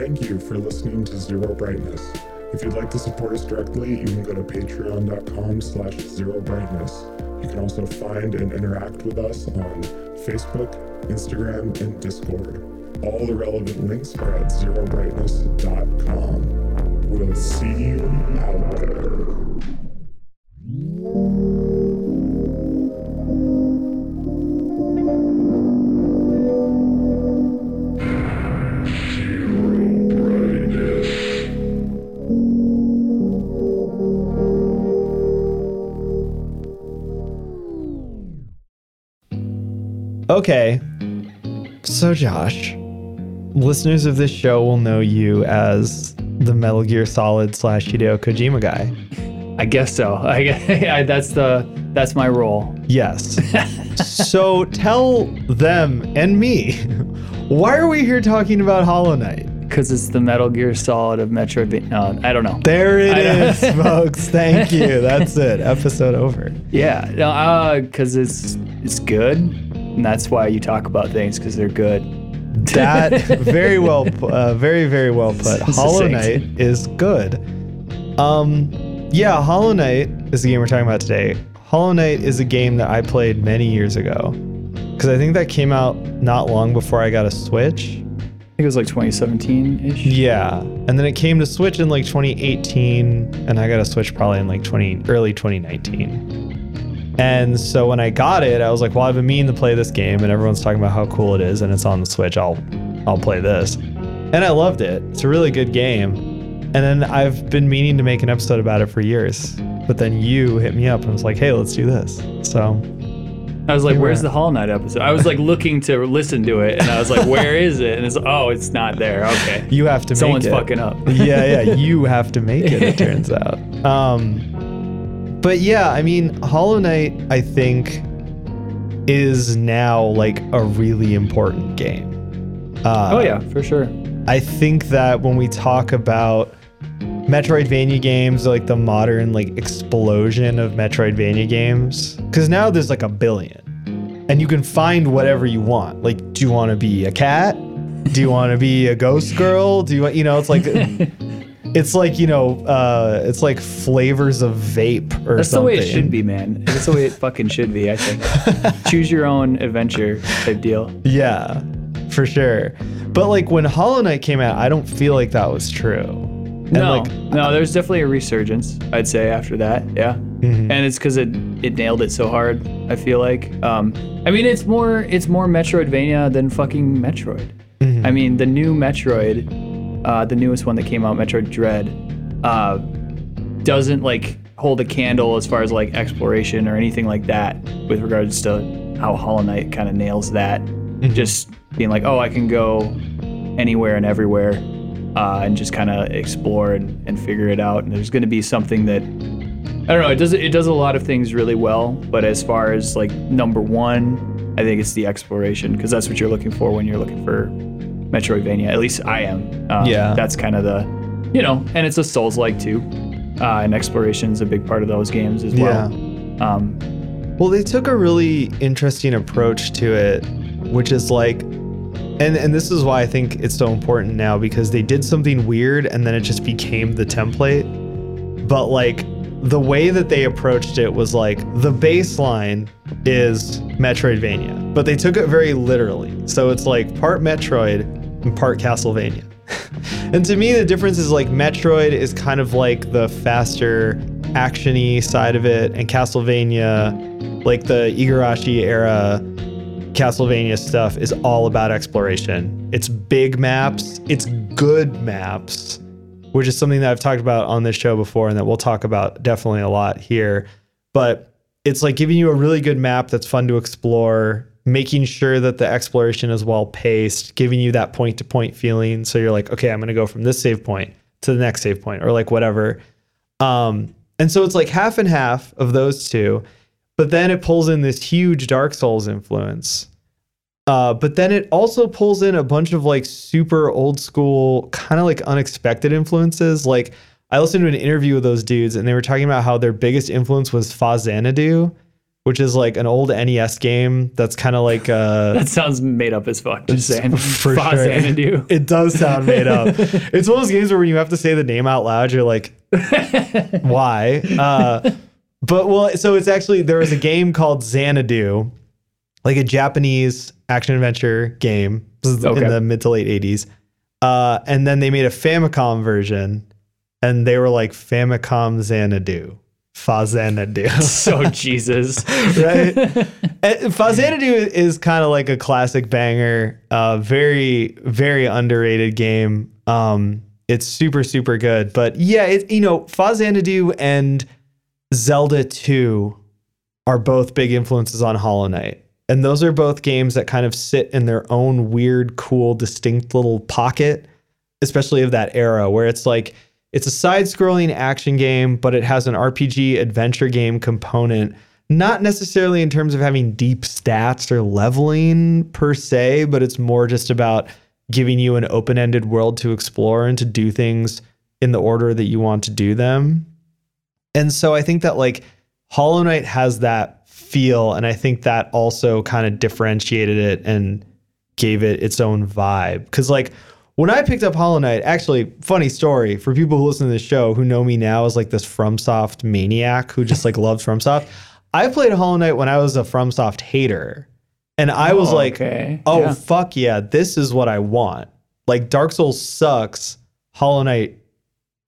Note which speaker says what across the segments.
Speaker 1: thank you for listening to Zero Brightness. If you'd like to support us directly, you can go to patreon.com slash zero brightness. You can also find and interact with us on Facebook, Instagram, and Discord. All the relevant links are at zerobrightness.com. We'll see you out there.
Speaker 2: Okay. So, Josh, listeners of this show will know you as the Metal Gear Solid slash Hideo Kojima guy.
Speaker 3: I guess so. I, I that's the that's my role.
Speaker 2: Yes. so, tell them and me why are we here talking about Hollow Knight?
Speaker 3: Because it's the Metal Gear Solid of Metroid. No, I don't know.
Speaker 2: There it is, folks. Thank you. That's it. Episode over.
Speaker 3: Yeah, no, uh, because it's it's good, and that's why you talk about things because they're good.
Speaker 2: That very well, uh, very very well put. Hollow Knight is good. Um, yeah, Hollow Knight is the game we're talking about today. Hollow Knight is a game that I played many years ago because I think that came out not long before I got a Switch.
Speaker 3: I think it was like 2017 ish.
Speaker 2: Yeah, and then it came to Switch in like 2018, and I got a Switch probably in like 20 early 2019. And so when I got it, I was like, well, I've been meaning to play this game, and everyone's talking about how cool it is, and it's on the Switch. I'll I'll play this, and I loved it. It's a really good game. And then I've been meaning to make an episode about it for years, but then you hit me up and was like, hey, let's do this. So
Speaker 3: I was like, "Where's the Hollow Knight episode?" I was like looking to listen to it, and I was like, "Where is it?" And it's oh, it's not there. Okay,
Speaker 2: you have to
Speaker 3: someone's
Speaker 2: make it.
Speaker 3: Someone's fucking up.
Speaker 2: yeah, yeah, you have to make it, it turns out. Um, but yeah, I mean, Hollow Knight, I think, is now like a really important game. Uh,
Speaker 3: oh yeah, for sure.
Speaker 2: I think that when we talk about Metroidvania games, like the modern like explosion of Metroidvania games, because now there's like a billion, and you can find whatever you want. Like, do you want to be a cat? Do you want to be a ghost girl? Do you want, you know, it's like, it's like you know, uh, it's like flavors of vape or something.
Speaker 3: That's the way it should be, man. That's the way it fucking should be. I think. Choose your own adventure type deal.
Speaker 2: Yeah, for sure. But like when Hollow Knight came out, I don't feel like that was true. And
Speaker 3: no,
Speaker 2: like
Speaker 3: no, there's definitely a resurgence. I'd say after that, yeah,
Speaker 2: Mhm.
Speaker 3: and it's because it it nailed it so hard. I feel like, um, I mean, it's more it's more Metroidvania than fucking Metroid.
Speaker 2: Mhm.
Speaker 3: I mean, the new Metroid, uh, the newest one that came out, Metroid Dread, uh, doesn't like hold a candle as far as like exploration or anything like that with regards to how Hollow Knight kind of nails that. Just being like, oh, I can go anywhere and everywhere uh, and just kind of explore and, and figure it out. And there's going to be something that I don't know. It does it does a lot of things really well, but as far as like number one, I think it's the exploration because that's what you're looking for when you're looking for Metroidvania. At least I am. Um,
Speaker 2: Yeah.
Speaker 3: That's kind of the, you know, and it's a Souls like too, uh, and exploration is a big part of those games as well. Um,
Speaker 2: Well, they took a really interesting approach to it, which is like, and and this is why I think it's so important now because they did something weird and then it just became the template. But like the way that they approached it was like the baseline is Metroidvania, but they took it very literally. So it's like part Metroid and part Castlevania. and to me, the difference is like Metroid is kind of like the faster, actiony side of it, and Castlevania, like the Igarashi era Castlevania stuff, is all about exploration. It's big maps, it's good maps, which is something that I've talked about on this show before, and that we'll talk about definitely a lot here. But it's like giving you a really good map that's fun to explore, making sure that the exploration is well paced, giving you that point to point feeling. So you're like, okay, I'm going to go from this save point to the next save point or like whatever. Um, and so it's like half and half of those two, but then it pulls in this huge Dark Souls influence. Uh, but then it also pulls in a bunch of like super old school, kind of like unexpected influences. Like I listened to an interview with those dudes, and they were talking about how their biggest influence was Faxanadu, which is like an old NES game that's kind of like uh
Speaker 3: That sounds made up as fuck. Just saying.
Speaker 2: for
Speaker 3: Fa
Speaker 2: sure.
Speaker 3: Xanadu.
Speaker 2: It does sound made up. it's one of those games where when you have to say the name out loud, you're like, why? Uh, but well, so it's actually there was a game called Xanadu, like a Japanese action adventure game
Speaker 3: Okay.
Speaker 2: in the mid to late 80s. Uh, and then they made a Famicom version, and they were like Famicom Xanadu, Fa Xanadu.
Speaker 3: So Jesus.
Speaker 2: right? Faxanadu is kind of like a classic banger, uh, very very underrated game. Um, it's super super good, but yeah, it, you know, Faxanadu and Zelda Two are both big influences on Hollow Knight. And those are both games that kind of sit in their own weird, cool, distinct little pocket, especially of that era where it's like it's a side-scrolling action game, but it has an RPG adventure game component. Not necessarily in terms of having deep stats or leveling per se, but it's more just about giving you an open-ended world to explore and to do things in the order that you want to do them. And so I think that like Hollow Knight has that feel, and I think that also kind of differentiated it and gave it its own vibe. Because like when I picked up Hollow Knight, actually, funny story for people who listen to this show who know me now as like this FromSoft maniac who just like loves FromSoft. I played Hollow Knight when I was a FromSoft hater, and I was
Speaker 3: Oh,
Speaker 2: like,
Speaker 3: okay.
Speaker 2: "Oh
Speaker 3: Yeah.
Speaker 2: fuck yeah, this is what I want." Like Dark Souls sucks, Hollow Knight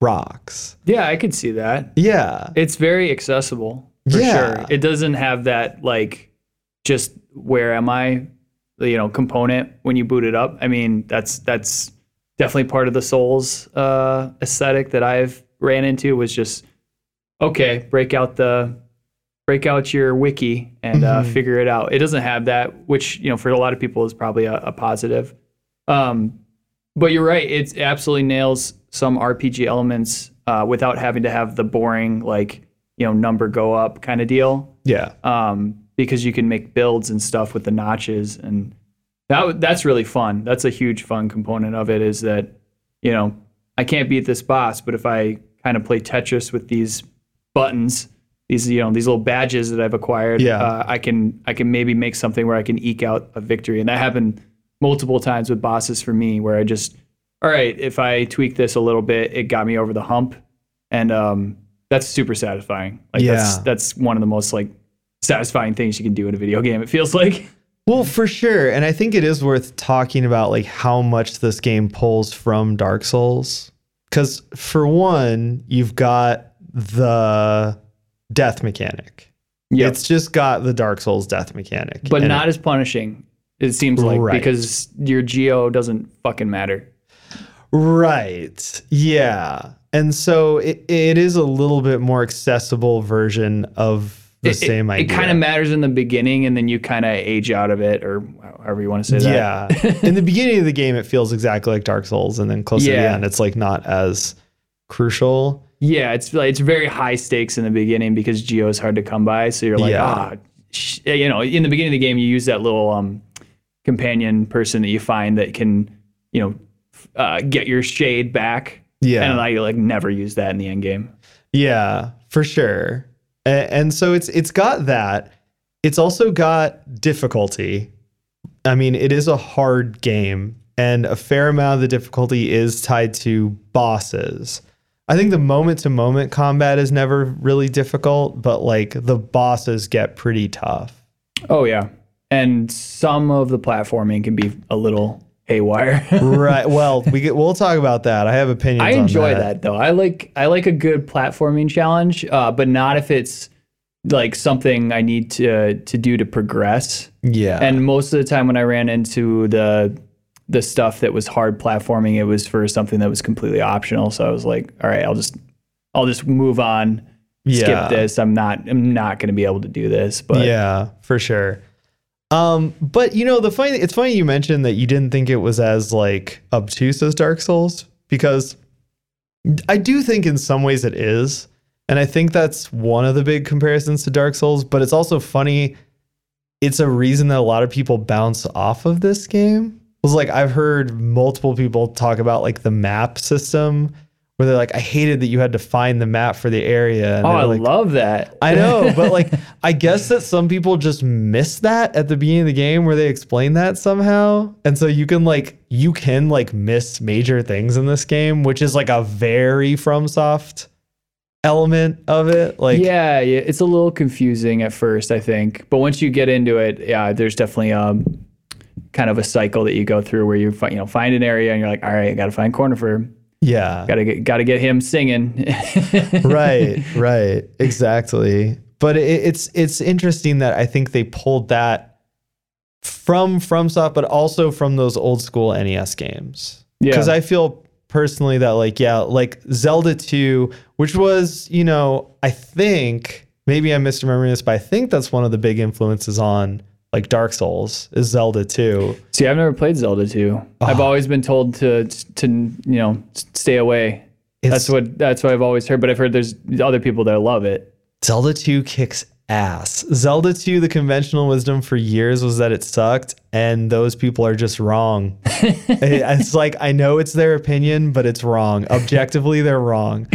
Speaker 2: rocks.
Speaker 3: Yeah, I could see that.
Speaker 2: Yeah,
Speaker 3: It's very accessible for
Speaker 2: Yeah.
Speaker 3: sure. It doesn't have that like just where am I, you know, component when you boot it up. I mean, that's that's definitely part of the Souls uh, aesthetic that I've ran into was just okay, break out the break out your wiki and uh,
Speaker 2: Mhm.
Speaker 3: figure it out. It doesn't have that, which you know for a lot of people is probably a, a positive. Um, but you're right; it absolutely nails some RPG elements uh, without having to have the boring like you know number go up kind of deal.
Speaker 2: yeah.
Speaker 3: Um, because you can make builds and stuff with the notches, and that that's really fun. That's a huge fun component of it. Is that you know I can't beat this boss, but if I kind of play Tetris with these buttons, these you know these little badges that I've acquired,
Speaker 2: Yeah.
Speaker 3: uh, I can I can maybe make something where I can eke out a victory, and that happened multiple times with bosses for me, where I just all right, if I tweak this a little bit, it got me over the hump, and um, that's super satisfying. Like that's
Speaker 2: Yeah.
Speaker 3: that's one of the most like satisfying things you can do in a video game. It feels like.
Speaker 2: Well, for sure. And I think it is worth talking about like how much this game pulls from Dark Souls. Cuz for one, you've got the death mechanic.
Speaker 3: Yep.
Speaker 2: It's just got the Dark Souls death mechanic.
Speaker 3: but not as punishing. It seems like
Speaker 2: Right.
Speaker 3: because your geo doesn't fucking matter.
Speaker 2: Right. Yeah. And so it, it is a little bit more accessible version of the
Speaker 3: It-
Speaker 2: same idea.
Speaker 3: It kind of matters in the beginning, and then you kind of age out of it, or however you want to say that.
Speaker 2: Yeah. In the beginning of the game, it feels exactly like Dark Souls, and then close to the end, it's like not as crucial.
Speaker 3: Yeah, it's like it's very high stakes in the beginning because geo is hard to come by. So you're like,
Speaker 2: Yeah.
Speaker 3: ah, sh-. you know, in the beginning of the game, you use that little um, companion person that you find that can, you know, f- uh, get your shade back.
Speaker 2: Yeah.
Speaker 3: and I like never use that in the end game.
Speaker 2: Yeah, for sure. A- And so it's it's got that. It's also got difficulty. I mean, it is a hard game, and a fair amount of the difficulty is tied to bosses. I think the moment to moment combat is never really difficult, but like the bosses get pretty tough.
Speaker 3: Oh yeah, and some of the platforming can be a little haywire.
Speaker 2: right. Well, we get, we'll talk about that. I have opinions.
Speaker 3: I
Speaker 2: on
Speaker 3: enjoy that. though. I like I like a good platforming challenge, uh, but not if it's like something I need to to do to progress.
Speaker 2: Yeah.
Speaker 3: And most of the time when I ran into the the stuff that was hard platforming, it was for something that was completely optional. So I was like, all right, I'll just I'll just move on,
Speaker 2: Yeah.
Speaker 3: skip this. I'm not I'm not going to be able to do this. But
Speaker 2: yeah, for sure. Um, but you know, the funny it's funny you mentioned that you didn't think it was as like obtuse as Dark Souls because I do think in some ways it is. And I think that's one of the big comparisons to Dark Souls, but it's also funny. It's a reason that a lot of people bounce off of this game. Was like I've heard multiple people talk about like the map system where they're like, I hated that you had to find the map for the area. And
Speaker 3: Oh, I
Speaker 2: like,
Speaker 3: love that.
Speaker 2: I know, but like, I guess that some people just miss that at the beginning of the game where they explain that somehow. And so you can like, you can like miss major things in this game, which is like a very FromSoft element of it. Like,
Speaker 3: yeah, yeah, it's a little confusing at first, I think, but once you get into it, yeah, there's definitely um kind of a cycle that you go through where you fi- you know find an area and you're like, all right, I got to find Cornifer,
Speaker 2: yeah.
Speaker 3: got to get got to get him singing.
Speaker 2: right, right, exactly. But it, it's it's interesting that I think they pulled that from FromSoft, but also from those old school NES games.
Speaker 3: Yeah.
Speaker 2: Because I feel personally that like yeah, like Zelda two, which was you know I think maybe I'm misremembering this, but I think that's one of the big influences on like Dark Souls is Zelda two.
Speaker 3: See, I've never played Zelda 2. I've
Speaker 2: Oh.
Speaker 3: always been told to to you know stay away.
Speaker 2: It's-
Speaker 3: that's what that's what I've always heard. But I've heard there's other people that love it.
Speaker 2: Zelda 2 kicks ass. Zelda 2, the conventional wisdom for years was that it sucked, and those people are just wrong. It's like, I know it's their opinion, but it's wrong. Objectively, they're wrong.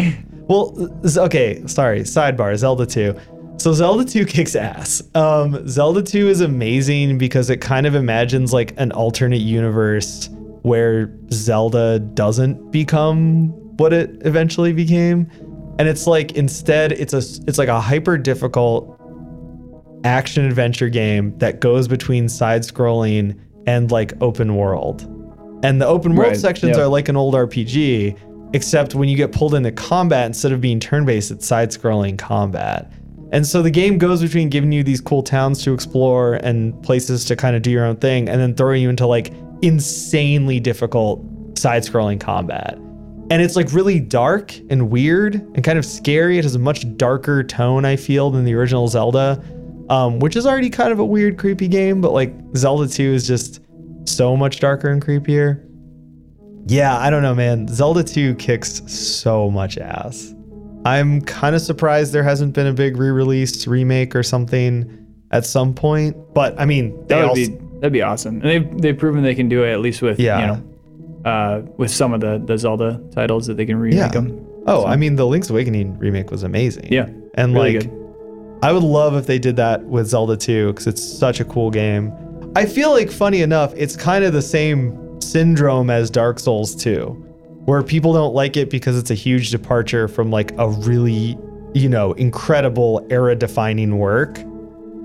Speaker 2: Well, okay, sorry, sidebar Zelda 2. So, Zelda 2 kicks ass. Um, Zelda 2 is amazing because it kind of imagines like an alternate universe where Zelda doesn't become what it eventually became and it's like instead it's a it's like a hyper difficult action adventure game that goes between side scrolling and like open world and the open world
Speaker 3: Right,
Speaker 2: sections
Speaker 3: yeah.
Speaker 2: are like an old rpg except when you get pulled into combat instead of being turn based it's side scrolling combat and so the game goes between giving you these cool towns to explore and places to kind of do your own thing and then throwing you into like insanely difficult side scrolling combat and it's like really dark and weird and kind of scary. It has a much darker tone, I feel, than the original Zelda, um, which is already kind of a weird, creepy game. But like Zelda 2 is just so much darker and creepier. Yeah, I don't know, man. Zelda 2 kicks so much ass. I'm kind of surprised there hasn't been a big re-release, remake, or something at some point. But I mean,
Speaker 3: That would
Speaker 2: also,
Speaker 3: be that'd be awesome. And they've they've proven they can do it at least with
Speaker 2: Yeah.
Speaker 3: you know uh, with some of the the Zelda titles that they can remake
Speaker 2: Yeah.
Speaker 3: them.
Speaker 2: Oh, I mean, the Link's Awakening remake was amazing.
Speaker 3: Yeah,
Speaker 2: and
Speaker 3: really
Speaker 2: like,
Speaker 3: good.
Speaker 2: I would love if they did that with Zelda 2 because it's such a cool game. I feel like, funny enough, it's kind of the same syndrome as Dark Souls 2, where people don't like it because it's a huge departure from like a really, you know, incredible era defining work.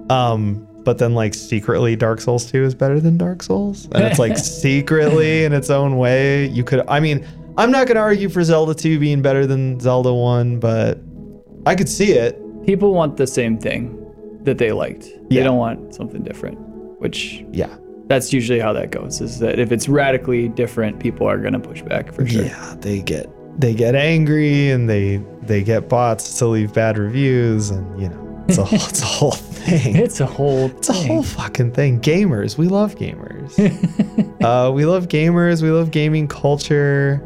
Speaker 2: Um, but then like secretly Dark Souls 2 is better than Dark Souls. And it's like secretly in its own way. You could I mean, I'm not gonna argue for Zelda 2 being better than Zelda 1, but I could see it.
Speaker 3: People want the same thing that they liked. They don't want something different, which
Speaker 2: Yeah.
Speaker 3: That's usually how that goes. Is that if it's radically different, people are gonna push back for sure.
Speaker 2: Yeah, they get they get angry and they they get bots to leave bad reviews and you know it's a whole, it's a whole thing.
Speaker 3: It's a whole
Speaker 2: It's a whole fucking thing. Gamers, we love gamers. uh, we love gamers. We love gaming culture.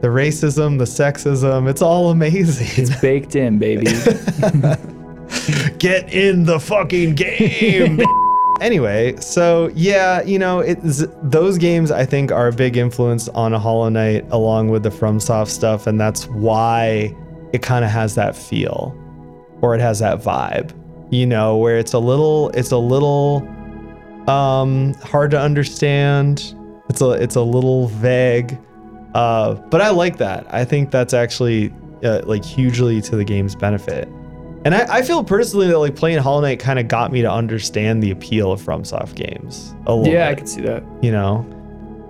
Speaker 2: The racism, the sexism, it's all amazing.
Speaker 3: It's baked in, baby.
Speaker 2: Get in the fucking game. anyway, so yeah, you know, it's those games I think are a big influence on a Hollow Knight along with the FromSoft stuff, and that's why it kind of has that feel, or it has that vibe, you know, where it's a little, it's a little um hard to understand. It's a it's a little vague. Uh, but I like that. I think that's actually uh, like hugely to the game's benefit. And I, I feel personally that like playing Hollow Knight kind of got me to understand the appeal of FromSoft games a little
Speaker 3: yeah, I
Speaker 2: bit,
Speaker 3: can see that.
Speaker 2: you know.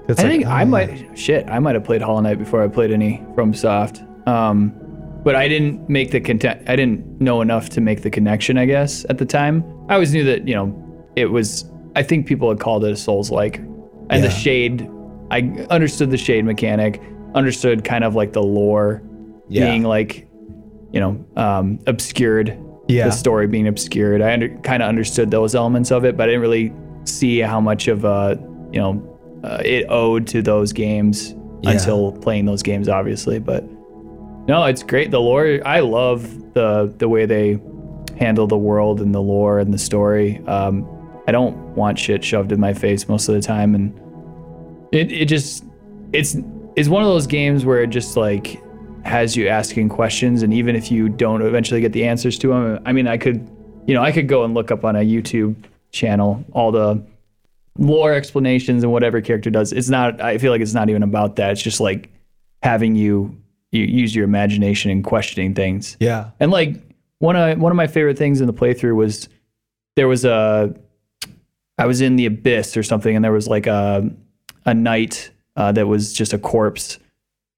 Speaker 3: I
Speaker 2: like,
Speaker 3: think
Speaker 2: oh,
Speaker 3: I might shit. I might have played Hollow Knight before I played any FromSoft. Um, but I didn't make the content. I didn't know enough to make the connection. I guess at the time, I always knew that you know it was. I think people had called it a Souls like, and
Speaker 2: Yeah.
Speaker 3: the shade. I understood the shade mechanic. Understood kind of like the lore
Speaker 2: Yeah.
Speaker 3: being like, you know, um, obscured.
Speaker 2: Yeah.
Speaker 3: The story being obscured. I under, kind of understood those elements of it, but I didn't really see how much of uh, you know, uh, it owed to those games
Speaker 2: Yeah.
Speaker 3: until playing those games, obviously. But no, it's great. The lore, I love the the way they handle the world and the lore and the story. Um, I don't want shit shoved in my face most of the time, and it it just it's it's one of those games where it just like has you asking questions, and even if you don't eventually get the answers to them, I mean, I could, you know, I could go and look up on a YouTube channel all the lore explanations and whatever character does. It's not. I feel like it's not even about that. It's just like having you, you use your imagination and questioning things.
Speaker 2: Yeah.
Speaker 3: And like one of one of my favorite things in the playthrough was there was a I was in the abyss or something, and there was like a a knight uh, that was just a corpse,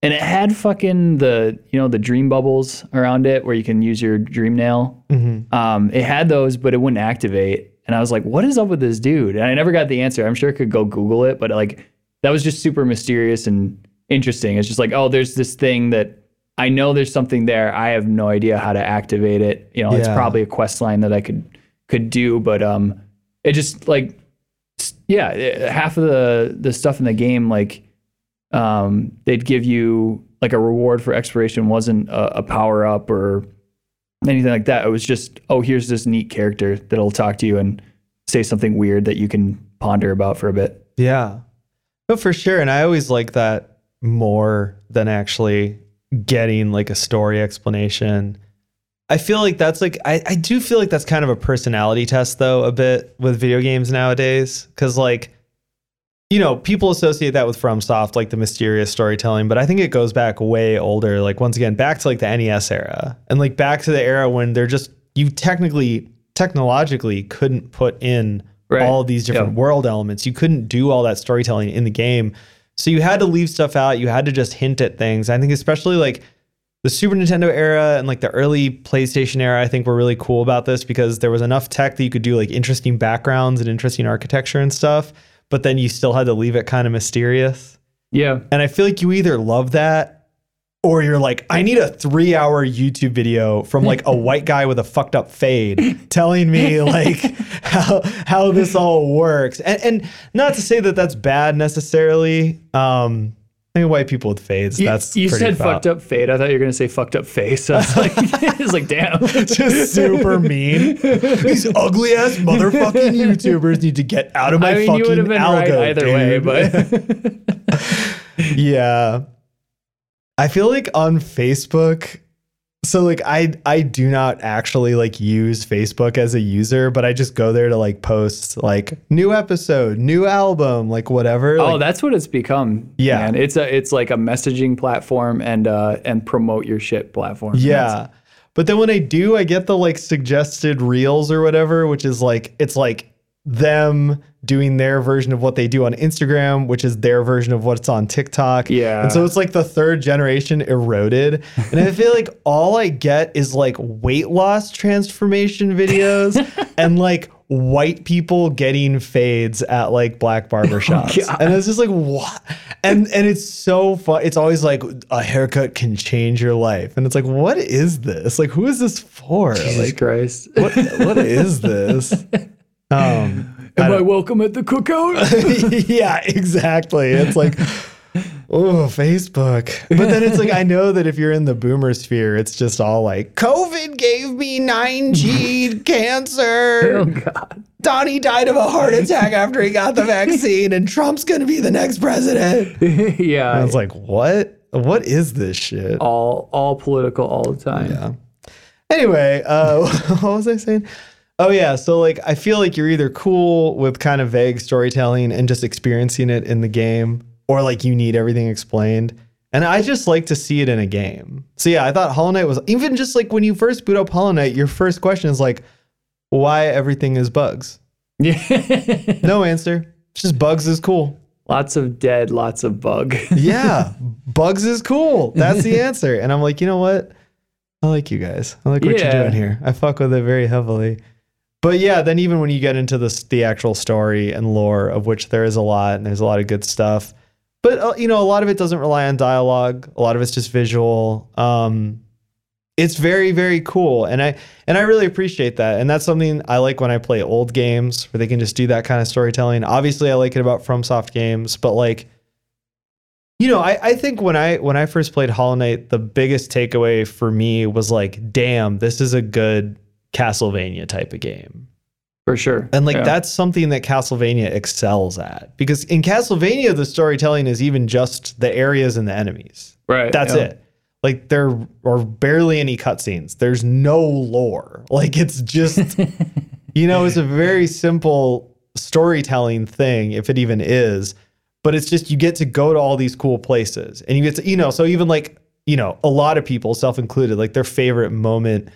Speaker 3: and it had fucking the you know the dream bubbles around it where you can use your dream nail. Um, it had those, but it wouldn't activate. And I was like, "What is up with this dude?" And I never got the answer. I'm sure I could go Google it, but like that was just super mysterious and interesting. It's just like, oh, there's this thing that I know there's something there. I have no idea how to activate it. You know, it's probably a quest line that I could could do, but um, it just like yeah, it- half of the the stuff in the game like um they'd give you like a reward for exploration wasn't a, a power up or anything like that. It was just oh here's this neat character that'll talk to you and say something weird that you can ponder about for a bit.
Speaker 2: Yeah. No, for sure. And I always like that more than actually getting like a story explanation. I feel like that's like I, I do feel like that's kind of a personality test though, a bit with video games nowadays. Cause like, you know, people associate that with FromSoft, like the mysterious storytelling, but I think it goes back way older, like once again, back to like the NES era. And like back to the era when they're just you technically technologically couldn't put in
Speaker 3: Right.
Speaker 2: all these different
Speaker 3: Yeah.
Speaker 2: world elements. You couldn't do all that storytelling in the game. So you had to leave stuff out. You had to just hint at things. I think especially like the Super Nintendo era and like the early PlayStation era, I think were really cool about this because there was enough tech that you could do like interesting backgrounds and interesting architecture and stuff, but then you still had to leave it kind of mysterious.
Speaker 3: Yeah.
Speaker 2: And I feel like you either love that or you're like, I need a three hour YouTube video from like a white guy with a fucked up fade telling me like how how this all works. And, and not to say that that's bad necessarily. Um, I mean, white people with fades.
Speaker 3: You,
Speaker 2: that's
Speaker 3: you said
Speaker 2: foul.
Speaker 3: fucked up fade. I thought you were gonna say fucked up face. I was like, it's like damn.
Speaker 2: Just super mean. These ugly ass motherfucking YouTubers need to get out of my
Speaker 3: I mean,
Speaker 2: fucking
Speaker 3: you would have been right
Speaker 2: algo,
Speaker 3: either way, but
Speaker 2: yeah i feel like on facebook so like i i do not actually like use facebook as a user but i just go there to like post like new episode new album like whatever
Speaker 3: oh,
Speaker 2: like,
Speaker 3: that's what it's become.
Speaker 2: Yeah.
Speaker 3: man. it's a it's like a messaging platform and uh and promote your shit platform. That's-
Speaker 2: yeah but then when i do i get the like suggested reels or whatever which is like it's like them doing their version of what they do on Instagram, which is their version of what's on TikTok.
Speaker 3: Yeah.
Speaker 2: And so it's like the third generation eroded. And I feel like all I get is like weight loss transformation videos and like white people getting fades at like black barbershops.
Speaker 3: Oh God.
Speaker 2: and it's just like what? And and it's so fun. It's always like a haircut can change your life. And it's like, what is this? Like who is this for?
Speaker 3: Jesus
Speaker 2: Like
Speaker 3: Christ.
Speaker 2: what what is this? Um
Speaker 3: Am I, welcome at the cookout?
Speaker 2: yeah, exactly. It's like, oh, Facebook. But then it's like, I know that if you're in the boomer sphere, it's just all like, COVID gave me 9G cancer.
Speaker 3: oh God.
Speaker 2: Donnie died of a heart attack after he got the vaccine, and Trump's going to be the next president.
Speaker 3: yeah.
Speaker 2: I was like, what? What is this shit?
Speaker 3: all all political all the time.
Speaker 2: Yeah. Anyway, uh, what was I saying? Oh yeah, so like I feel like you're either cool with kind of vague storytelling and just experiencing it in the game, or like you need everything explained. And I just like to see it in a game. So yeah, I thought Hollow Knight was even just like when you first boot up Hollow Knight, your first question is like, why everything is bugs?
Speaker 3: Yeah.
Speaker 2: No answer. It's just bugs is cool.
Speaker 3: lots of dead, lots of bug.
Speaker 2: Yeah, bugs is cool. That's the answer. And I'm like, you know what? I like you guys. I like what
Speaker 3: Yeah.
Speaker 2: you're doing here. I fuck with it very heavily. But yeah, then even when you get into the the actual story and lore, of which there is a lot, and there's a lot of good stuff. But uh, you know, a lot of it doesn't rely on dialogue. A lot of it's just visual. Um, it's very very cool, and I and I really appreciate that. And that's something I like when I play old games where they can just do that kind of storytelling. Obviously, I like it about FromSoft games, but like you know, I, I think when I when I first played Hollow Knight, the biggest takeaway for me was like, damn, this is a good Castlevania type of game.
Speaker 3: For sure.
Speaker 2: And like
Speaker 3: Yeah.
Speaker 2: that's something that Castlevania excels at. Because in Castlevania, the storytelling is even just the areas and the enemies.
Speaker 3: right.
Speaker 2: That's
Speaker 3: yeah.
Speaker 2: it. Like there are barely any cutscenes. There's no lore. Like it's just, you know, it's a very simple storytelling thing, if it even is. But it's just you get to go to all these cool places, and you get to, you know, so even like you know, a lot of people, self included, like their favorite moment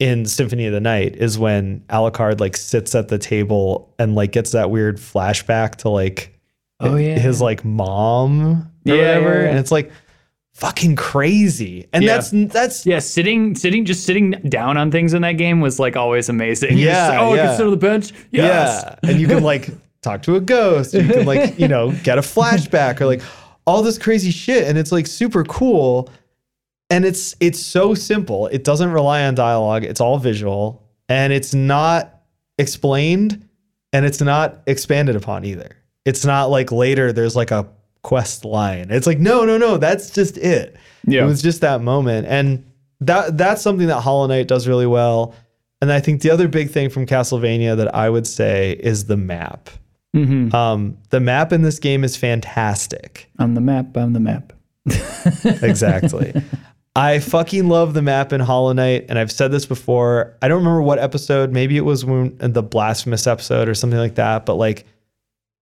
Speaker 2: in Symphony of the Night is when Alucard like sits at the table and like gets that weird flashback to like
Speaker 3: Oh, yeah.
Speaker 2: his like mom or
Speaker 3: Yeah,
Speaker 2: whatever.
Speaker 3: yeah, yeah.
Speaker 2: And it's like fucking crazy. And
Speaker 3: Yeah.
Speaker 2: that's that's
Speaker 3: Yeah, sitting, sitting, just sitting down on things in that game was like always amazing.
Speaker 2: Yeah,
Speaker 3: oh, I
Speaker 2: yeah.
Speaker 3: can sit on the bench. Yes.
Speaker 2: yeah. And you can like talk to a ghost. You can like, you know, get a flashback or like all this crazy shit. And it's like super cool. And it's it's so simple. It doesn't rely on dialogue. It's all visual. And it's not explained and it's not expanded upon either. It's not like later there's like a quest line. It's like, no, no, no, that's just it.
Speaker 3: Yeah.
Speaker 2: It was just that moment. And that that's something that Hollow Knight does really well. And I think the other big thing from Castlevania that I would say is the map.
Speaker 3: Mm-hmm.
Speaker 2: Um, the map in this game is fantastic.
Speaker 3: On the map, on the map.
Speaker 2: Exactly. I fucking love the map in Hollow Knight, and I've said this before. I don't remember what episode. Maybe it was when uh, the blasphemous episode or something like that. But like,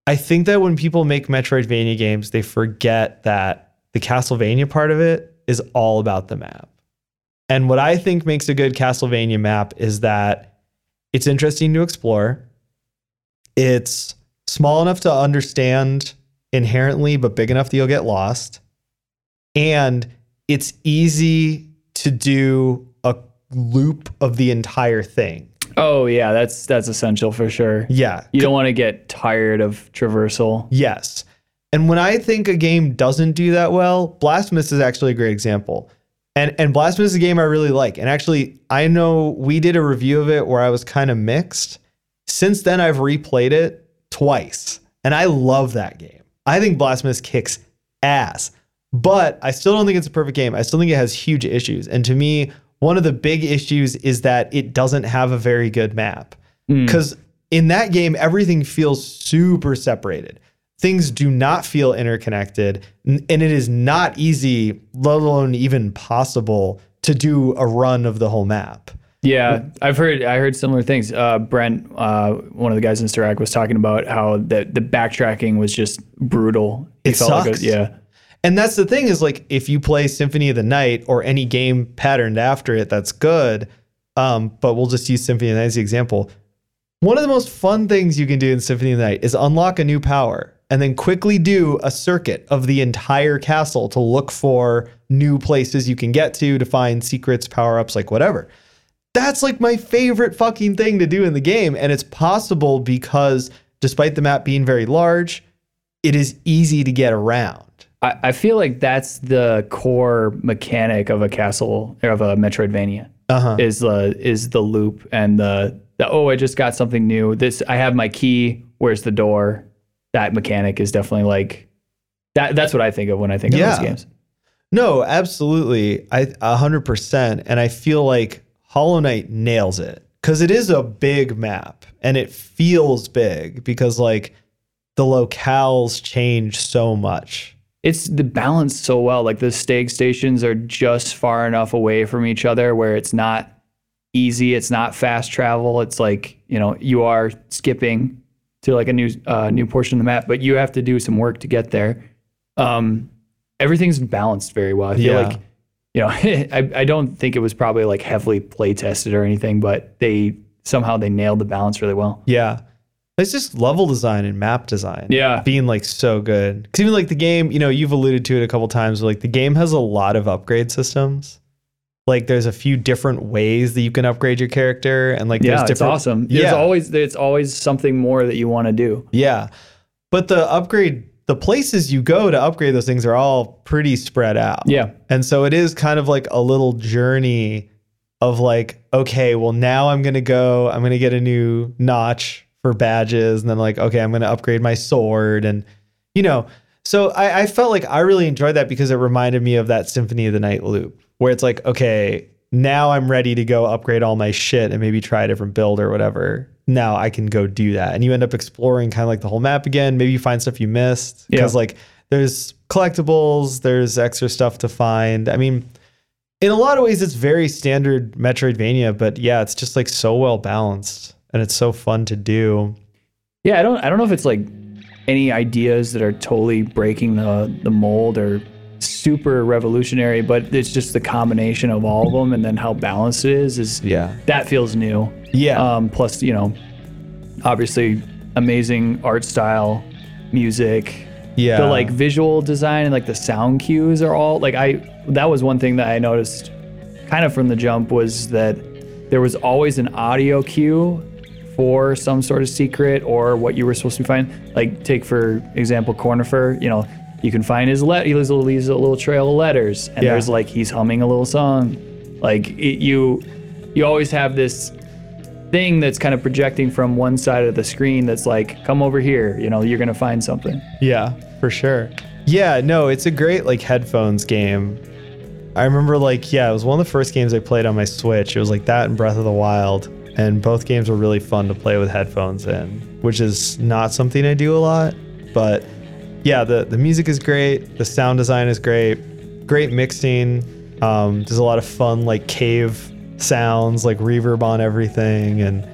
Speaker 2: I think that when people make Metroidvania games, they forget that the Castlevania part of it is all about the map. And what I think makes a good Castlevania map is that it's interesting to explore. It's small enough to understand inherently, but big enough that you'll get lost. And it's easy to do a loop of the entire thing.
Speaker 3: Oh yeah, that's that's essential for sure.
Speaker 2: Yeah.
Speaker 3: You don't want to get tired of traversal.
Speaker 2: Yes. And when I think a game doesn't do that well, Blasphemous is actually a great example. And and Blasphemous is a game I really like. And actually, I know we did a review of it where I was kind of mixed. Since then, I've replayed it twice, and I love that game. I think Blasphemous kicks ass, but I still don't think it's a perfect game. I still think it has huge issues. And to me, one of the big issues is that it doesn't have a very good map. Because in that game, everything feels super separated. Things do not feel interconnected, and it is not easy, let alone even possible, to do a run of the whole map.
Speaker 3: Yeah, I've heard I heard similar things. Uh, Brent, uh, one of the guys in Stirac, was talking about how the the backtracking was just brutal. He
Speaker 2: It
Speaker 3: felt like
Speaker 2: sucks.
Speaker 3: yeah,
Speaker 2: And that's the thing is like if you play Symphony of the Night or any game patterned after it, that's good. Um, but we'll just use Symphony of the Night as the example. One of the most fun things you can do in Symphony of the Night is unlock a new power and then quickly do a circuit of the entire castle to look for new places you can get to to find secrets, power ups, like whatever. That's like my favorite fucking thing to do in the game. And it's possible because despite the map being very large, it is easy to get around.
Speaker 3: I, I feel like that's the core mechanic of a castle or of a Metroidvania.
Speaker 2: Uh-huh.
Speaker 3: Is the is the loop and the the oh I just got something new. This I have my key. Where's the door? That mechanic is definitely like that. That's what I think of when I think of
Speaker 2: Yeah.
Speaker 3: those games.
Speaker 2: No, absolutely. I a hundred percent. And I feel like Hollow Knight nails it. Cause it is a big map and it feels big because like the locales change so much.
Speaker 3: It's the balance so well. Like the stag stations are just far enough away from each other where it's not easy. It's not fast travel. It's like you know you are skipping to like a new uh, new portion of the map, but you have to do some work to get there. Um, everything's balanced very well. I feel
Speaker 2: Yeah.
Speaker 3: like you know I, I don't think it was probably like heavily play tested or anything, but they somehow they nailed the balance really well.
Speaker 2: Yeah. It's just level design and map design.
Speaker 3: Yeah.
Speaker 2: Being like so good. Cause even like the game, you know, you've alluded to it a couple times, like the game has a lot of upgrade systems. Like there's a few different ways that you can upgrade your character and like
Speaker 3: Yeah,
Speaker 2: there's
Speaker 3: it's
Speaker 2: different
Speaker 3: awesome. There's
Speaker 2: Yeah.
Speaker 3: always there's always something more that you want to do.
Speaker 2: Yeah. But the upgrade, the places you go to upgrade those things are all pretty spread out.
Speaker 3: Yeah.
Speaker 2: And so it is kind of like a little journey of like, okay, well, now I'm going to go, I'm going to get a new notch for badges. And then, like, okay, I'm going to upgrade my sword. And, you know, so I, I felt like I really enjoyed that because it reminded me of that Symphony of the Night loop where it's like, okay, now I'm ready to go upgrade all my shit and maybe try a different build or whatever. Now I can go do that. And you end up exploring kind of like the whole map again. Maybe you find stuff you missed because
Speaker 3: Yeah.
Speaker 2: like there's collectibles, there's extra stuff to find. I mean, in a lot of ways it's very standard Metroidvania, but yeah, it's just like so well balanced and it's so fun to do.
Speaker 3: Yeah, I don't I don't know if it's like any ideas that are totally breaking the the mold or super revolutionary, but it's just the combination of all of them and then how balanced it is is
Speaker 2: Yeah.
Speaker 3: that feels new.
Speaker 2: Yeah.
Speaker 3: Um, plus, you know, obviously amazing art style, music,
Speaker 2: yeah.
Speaker 3: the like visual design and like the sound cues are all like I that was one thing that I noticed kind of from the jump was that there was always an audio cue for some sort of secret or what you were supposed to find. Like take for example Cornifer, you know, you can find his let he leaves a, leaves a little trail of letters and
Speaker 2: Yeah.
Speaker 3: there's like he's humming a little song. Like it, you you always have this thing that's kind of projecting from one side of the screen that's like come over here, you know, you're to find something.
Speaker 2: Yeah, for sure. Yeah, no, it's a great like headphones game. I remember like yeah, it was one of the first games I played on my Switch. It was like that and Breath of the Wild, and both games were really fun to play with headphones in, which is not something I do a lot, but yeah, the the music is great, the sound design is great, great mixing. Um, there's a lot of fun like cave sounds, like reverb on everything, and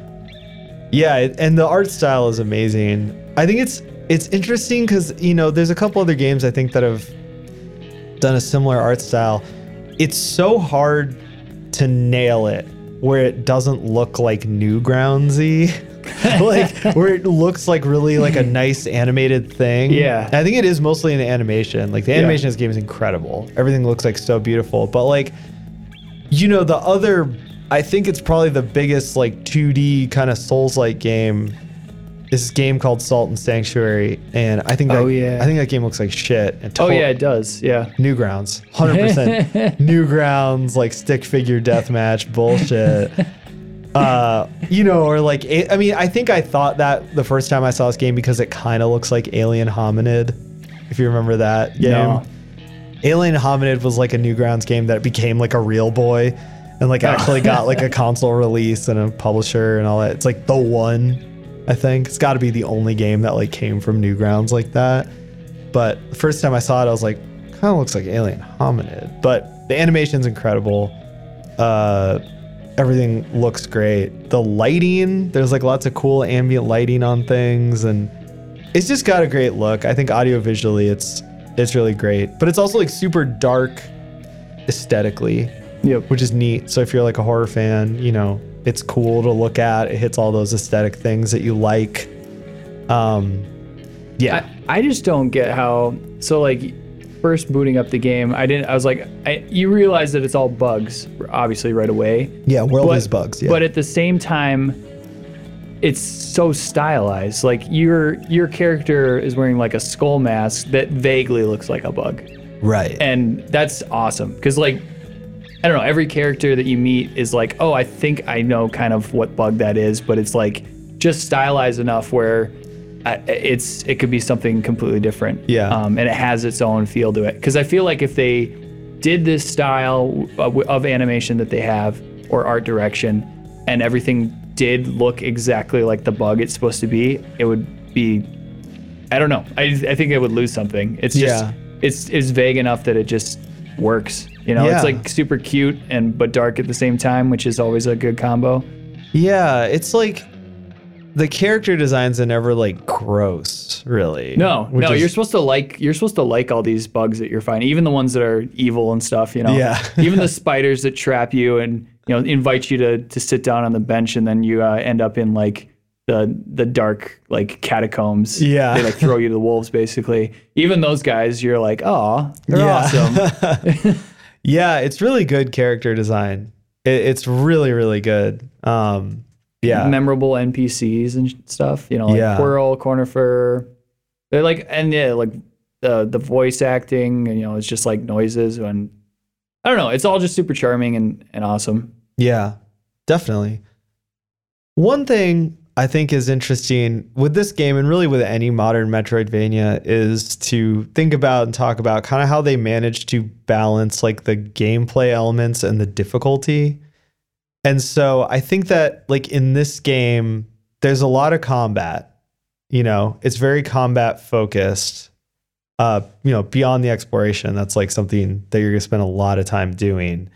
Speaker 2: yeah, and the art style is amazing. I think it's it's interesting because you know there's a couple other games I think that have done a similar art style. It's so hard to nail it where it doesn't look like Newgroundsy. like where it looks like really like a nice animated thing.
Speaker 3: Yeah.
Speaker 2: I think it is mostly in the animation. Like the animation of this game is incredible. Everything looks like so beautiful. But like you know the other i think it's probably the biggest like 2d kind of souls like game is this game called salt and sanctuary and i think that,
Speaker 3: Oh, yeah.
Speaker 2: i think that game looks like shit and
Speaker 3: Oh yeah, it does. Yeah.
Speaker 2: newgrounds 100% newgrounds like stick figure deathmatch bullshit uh you know or like I mean i think i thought that the first time i saw this game because it kind of looks like alien hominid if you remember that game
Speaker 3: No.
Speaker 2: Alien Hominid was like a Newgrounds game that became like a real boy and like actually got like a console release and a publisher and all that. It's like the one, I think. It's got to be the only game that like came from Newgrounds like that. But the first time I saw it, I was like, kind of looks like Alien Hominid. But the animation's incredible. Uh, everything looks great. The lighting, there's like lots of cool ambient lighting on things and it's just got a great look. I think audio visually it's it's really great. But it's also like super dark aesthetically,
Speaker 3: Yep.
Speaker 2: which is neat. So if you're like a horror fan, you know, it's cool to look at. It hits all those aesthetic things that you like. Um yeah.
Speaker 3: I, I just don't get how so like first booting up the game, I didn't I was like I, you realize that it's all bugs obviously right away.
Speaker 2: yeah, world
Speaker 3: but,
Speaker 2: is bugs. Yeah.
Speaker 3: But at the same time it's so stylized. Like your your character is wearing like a skull mask that vaguely looks like a bug.
Speaker 2: right.
Speaker 3: and that's awesome because like i don't know every character that you meet is like oh i think i know kind of what bug that is but it's like just stylized enough where uh, it's it could be something completely different
Speaker 2: Yeah.
Speaker 3: um, and it has its own feel to it because i feel like if they did this style of, of animation that they have or art direction and everything did look exactly like the bug it's supposed to be it would be I don't know. I, I think it would lose something. It's just
Speaker 2: Yeah.
Speaker 3: it's it's vague enough that it just works. You know,
Speaker 2: Yeah.
Speaker 3: it's like super cute and but dark at the same time, which is always a good combo.
Speaker 2: yeah, it's like the character designs are never like gross, really.
Speaker 3: No, no,
Speaker 2: is-
Speaker 3: you're supposed to like you're supposed to like all these bugs that you're finding, even the ones that are evil and stuff. You know,
Speaker 2: Yeah.
Speaker 3: even the spiders that trap you and you know invite you to to sit down on the bench and then you uh, end up in like the the dark like catacombs.
Speaker 2: Yeah.
Speaker 3: they like throw you to the wolves basically. Even those guys, you're like, oh, they're awesome.
Speaker 2: yeah, it's really good character design. It, it's really, really good. Um, yeah,
Speaker 3: memorable NPCs and stuff. You know, like
Speaker 2: Yeah.
Speaker 3: Quirrell, Cornifer. They're like, and yeah, like the the voice acting. You know, it's just like noises and I don't know. It's all just super charming and and awesome.
Speaker 2: yeah, definitely. One thing I think is interesting with this game and really with any modern Metroidvania is to think about and talk about kind of how they manage to balance like the gameplay elements and the difficulty. And so I think that like in this game, there's a lot of combat. You know, it's very combat focused. Uh, you know, beyond the exploration, that's like something that you're gonna spend a lot of time doing.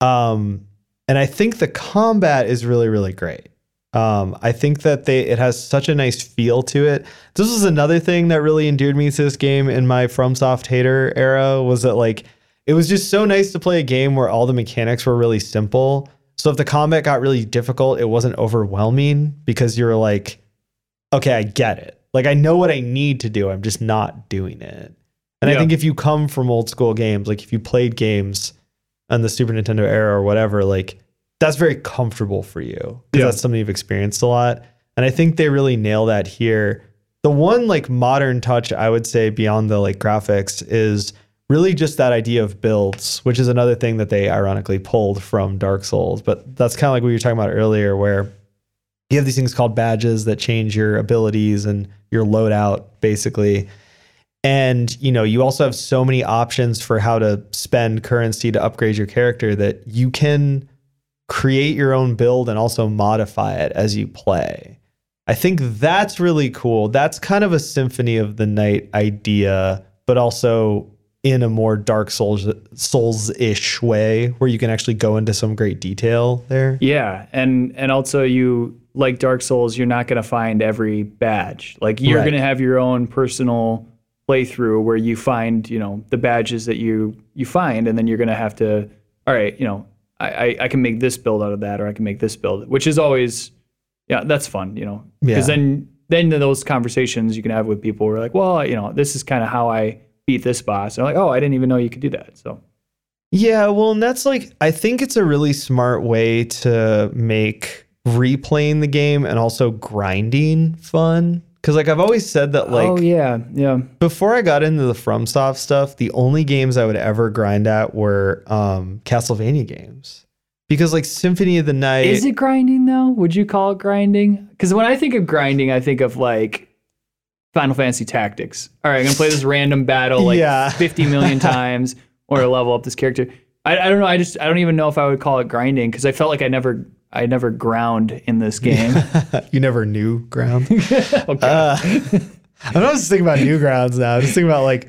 Speaker 2: Um, and I think the combat is really, really great. Um, I think that they it has such a nice feel to it. This was another thing that really endeared me to this game in my FromSoft hater era was that like it was just so nice to play a game where all the mechanics were really simple. So if the combat got really difficult, it wasn't overwhelming because you're like, okay, I get it. Like I know what I need to do. I'm just not doing it. And I think if you come from old school games, like if you played games on the Super Nintendo era or whatever, like that's very comfortable for you because
Speaker 3: Yeah.
Speaker 2: that's something you've experienced a lot. And I think they really nail that here. The one like modern touch I would say beyond the like graphics is really just that idea of builds, which is another thing that they ironically pulled from Dark Souls. But that's kind of like what you were talking about earlier, where you have these things called badges that change your abilities and your loadout basically and you know you also have so many options for how to spend currency to upgrade your character that you can create your own build and also modify it as you play i think that's really cool that's kind of a symphony of the night idea but also in a more dark souls souls-ish way where you can actually go into some great detail there
Speaker 3: Yeah, and and also you like Dark Souls, you're not going to find every badge. Like you're
Speaker 2: Right.
Speaker 3: going to have your own personal playthrough where you find, you know, the badges that you you find, and then you're going to have to, all right, you know, I, I I can make this build out of that, or I can make this build, which is always, yeah, that's fun, you know, because
Speaker 2: Yeah.
Speaker 3: then then those conversations you can have with people are like, well, you know, this is kind of how I beat this boss. And they're like, oh, I didn't even know you could do that. So
Speaker 2: Yeah, well, and that's like I think it's a really smart way to make replaying the game and also grinding fun. Cause like I've always said that like
Speaker 3: oh yeah, yeah.
Speaker 2: before I got into the FromSoft stuff, the only games I would ever grind at were um Castlevania games. Because like Symphony of the Night
Speaker 3: Is it grinding though? Would you call it grinding? Because when I think of grinding, I think of like Final Fantasy Tactics. All right, I'm gonna play this random battle like
Speaker 2: Yeah.
Speaker 3: 50 million times or level up this character. I, I don't know. I just I don't even know if I would call it grinding because I felt like I never I never ground in this game.
Speaker 2: you never knew ground.
Speaker 3: okay.
Speaker 2: Uh, I'm not just thinking about Newgrounds now. I'm just thinking about like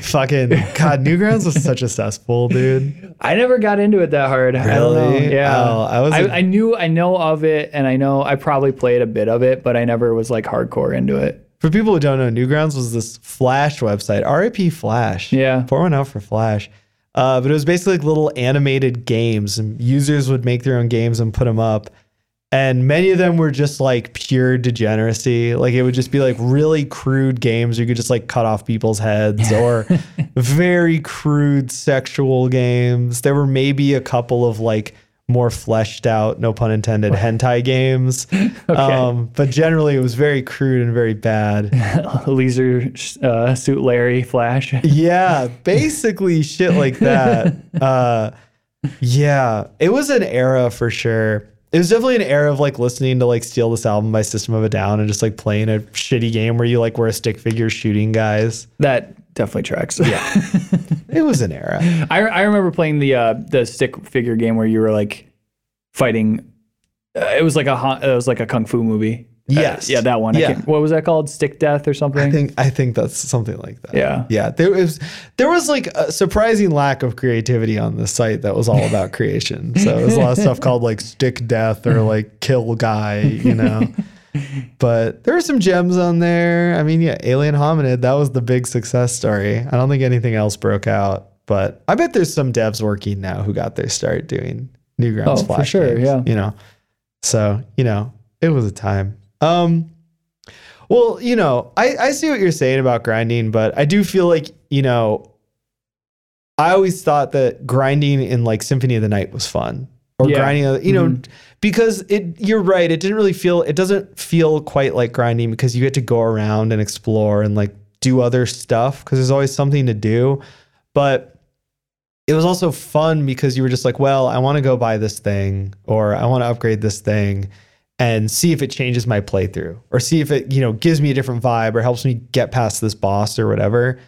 Speaker 2: fucking God, Newgrounds was such a cesspool, dude.
Speaker 3: I never got into it that hard. I don't know.
Speaker 2: Really?
Speaker 3: Yeah,
Speaker 2: Oh, I was
Speaker 3: I,
Speaker 2: a-
Speaker 3: I knew I know of it, and I know I probably played a bit of it, but I never was like hardcore into it.
Speaker 2: For people who don't know, Newgrounds was this Flash website, RIP Flash.
Speaker 3: Yeah.
Speaker 2: Pour one out for Flash. Uh, but it was basically like little animated games, and users would make their own games and put them up. And many of them were just like pure degeneracy. Like it would just be like really crude games you could just like cut off people's heads or very crude sexual games. There were maybe a couple of like more fleshed out, no pun intended, hentai games. Um, but generally it was very crude and very bad.
Speaker 3: Leisure uh, suit Larry Flash.
Speaker 2: Yeah, basically shit like that. Uh, yeah, it was an era for sure. It was definitely an era of like listening to like Steal This Album by System of a Down and just like playing a shitty game where you like were a stick figure shooting guys.
Speaker 3: That definitely tracks. Yeah,
Speaker 2: It was an era.
Speaker 3: I, I remember playing the uh, the stick figure game where you were like fighting. Uh, it was like a it was like a kung fu movie. Uh,
Speaker 2: Yes.
Speaker 3: yeah, that one.
Speaker 2: Yeah.
Speaker 3: what was that called? Stick Death or something?
Speaker 2: I think I think that's something like that.
Speaker 3: Yeah.
Speaker 2: Yeah. There was there was like a surprising lack of creativity on the site that was all about creation. So it was a lot of stuff called like stick death or like kill guy, you know. but there were some gems on there. I mean, yeah, Alien Hominid, that was the big success story. I don't think anything else broke out, but I bet there's some devs working now who got their start doing Newgrounds
Speaker 3: Oh, for sure,
Speaker 2: games,
Speaker 3: yeah.
Speaker 2: You know. So, you know, it was a time. Um well, you know, I, I see what you're saying about grinding, but I do feel like, you know, I always thought that grinding in like Symphony of the Night was fun. Or
Speaker 3: Yeah.
Speaker 2: grinding, you know, mm-hmm. because it you're right, it didn't really feel it doesn't feel quite like grinding because you get to go around and explore and like do other stuff because there's always something to do. But it was also fun because you were just like, well, I want to go buy this thing or I want to upgrade this thing and see if it changes my playthrough or see if it, you know, gives me a different vibe or helps me get past this boss or whatever.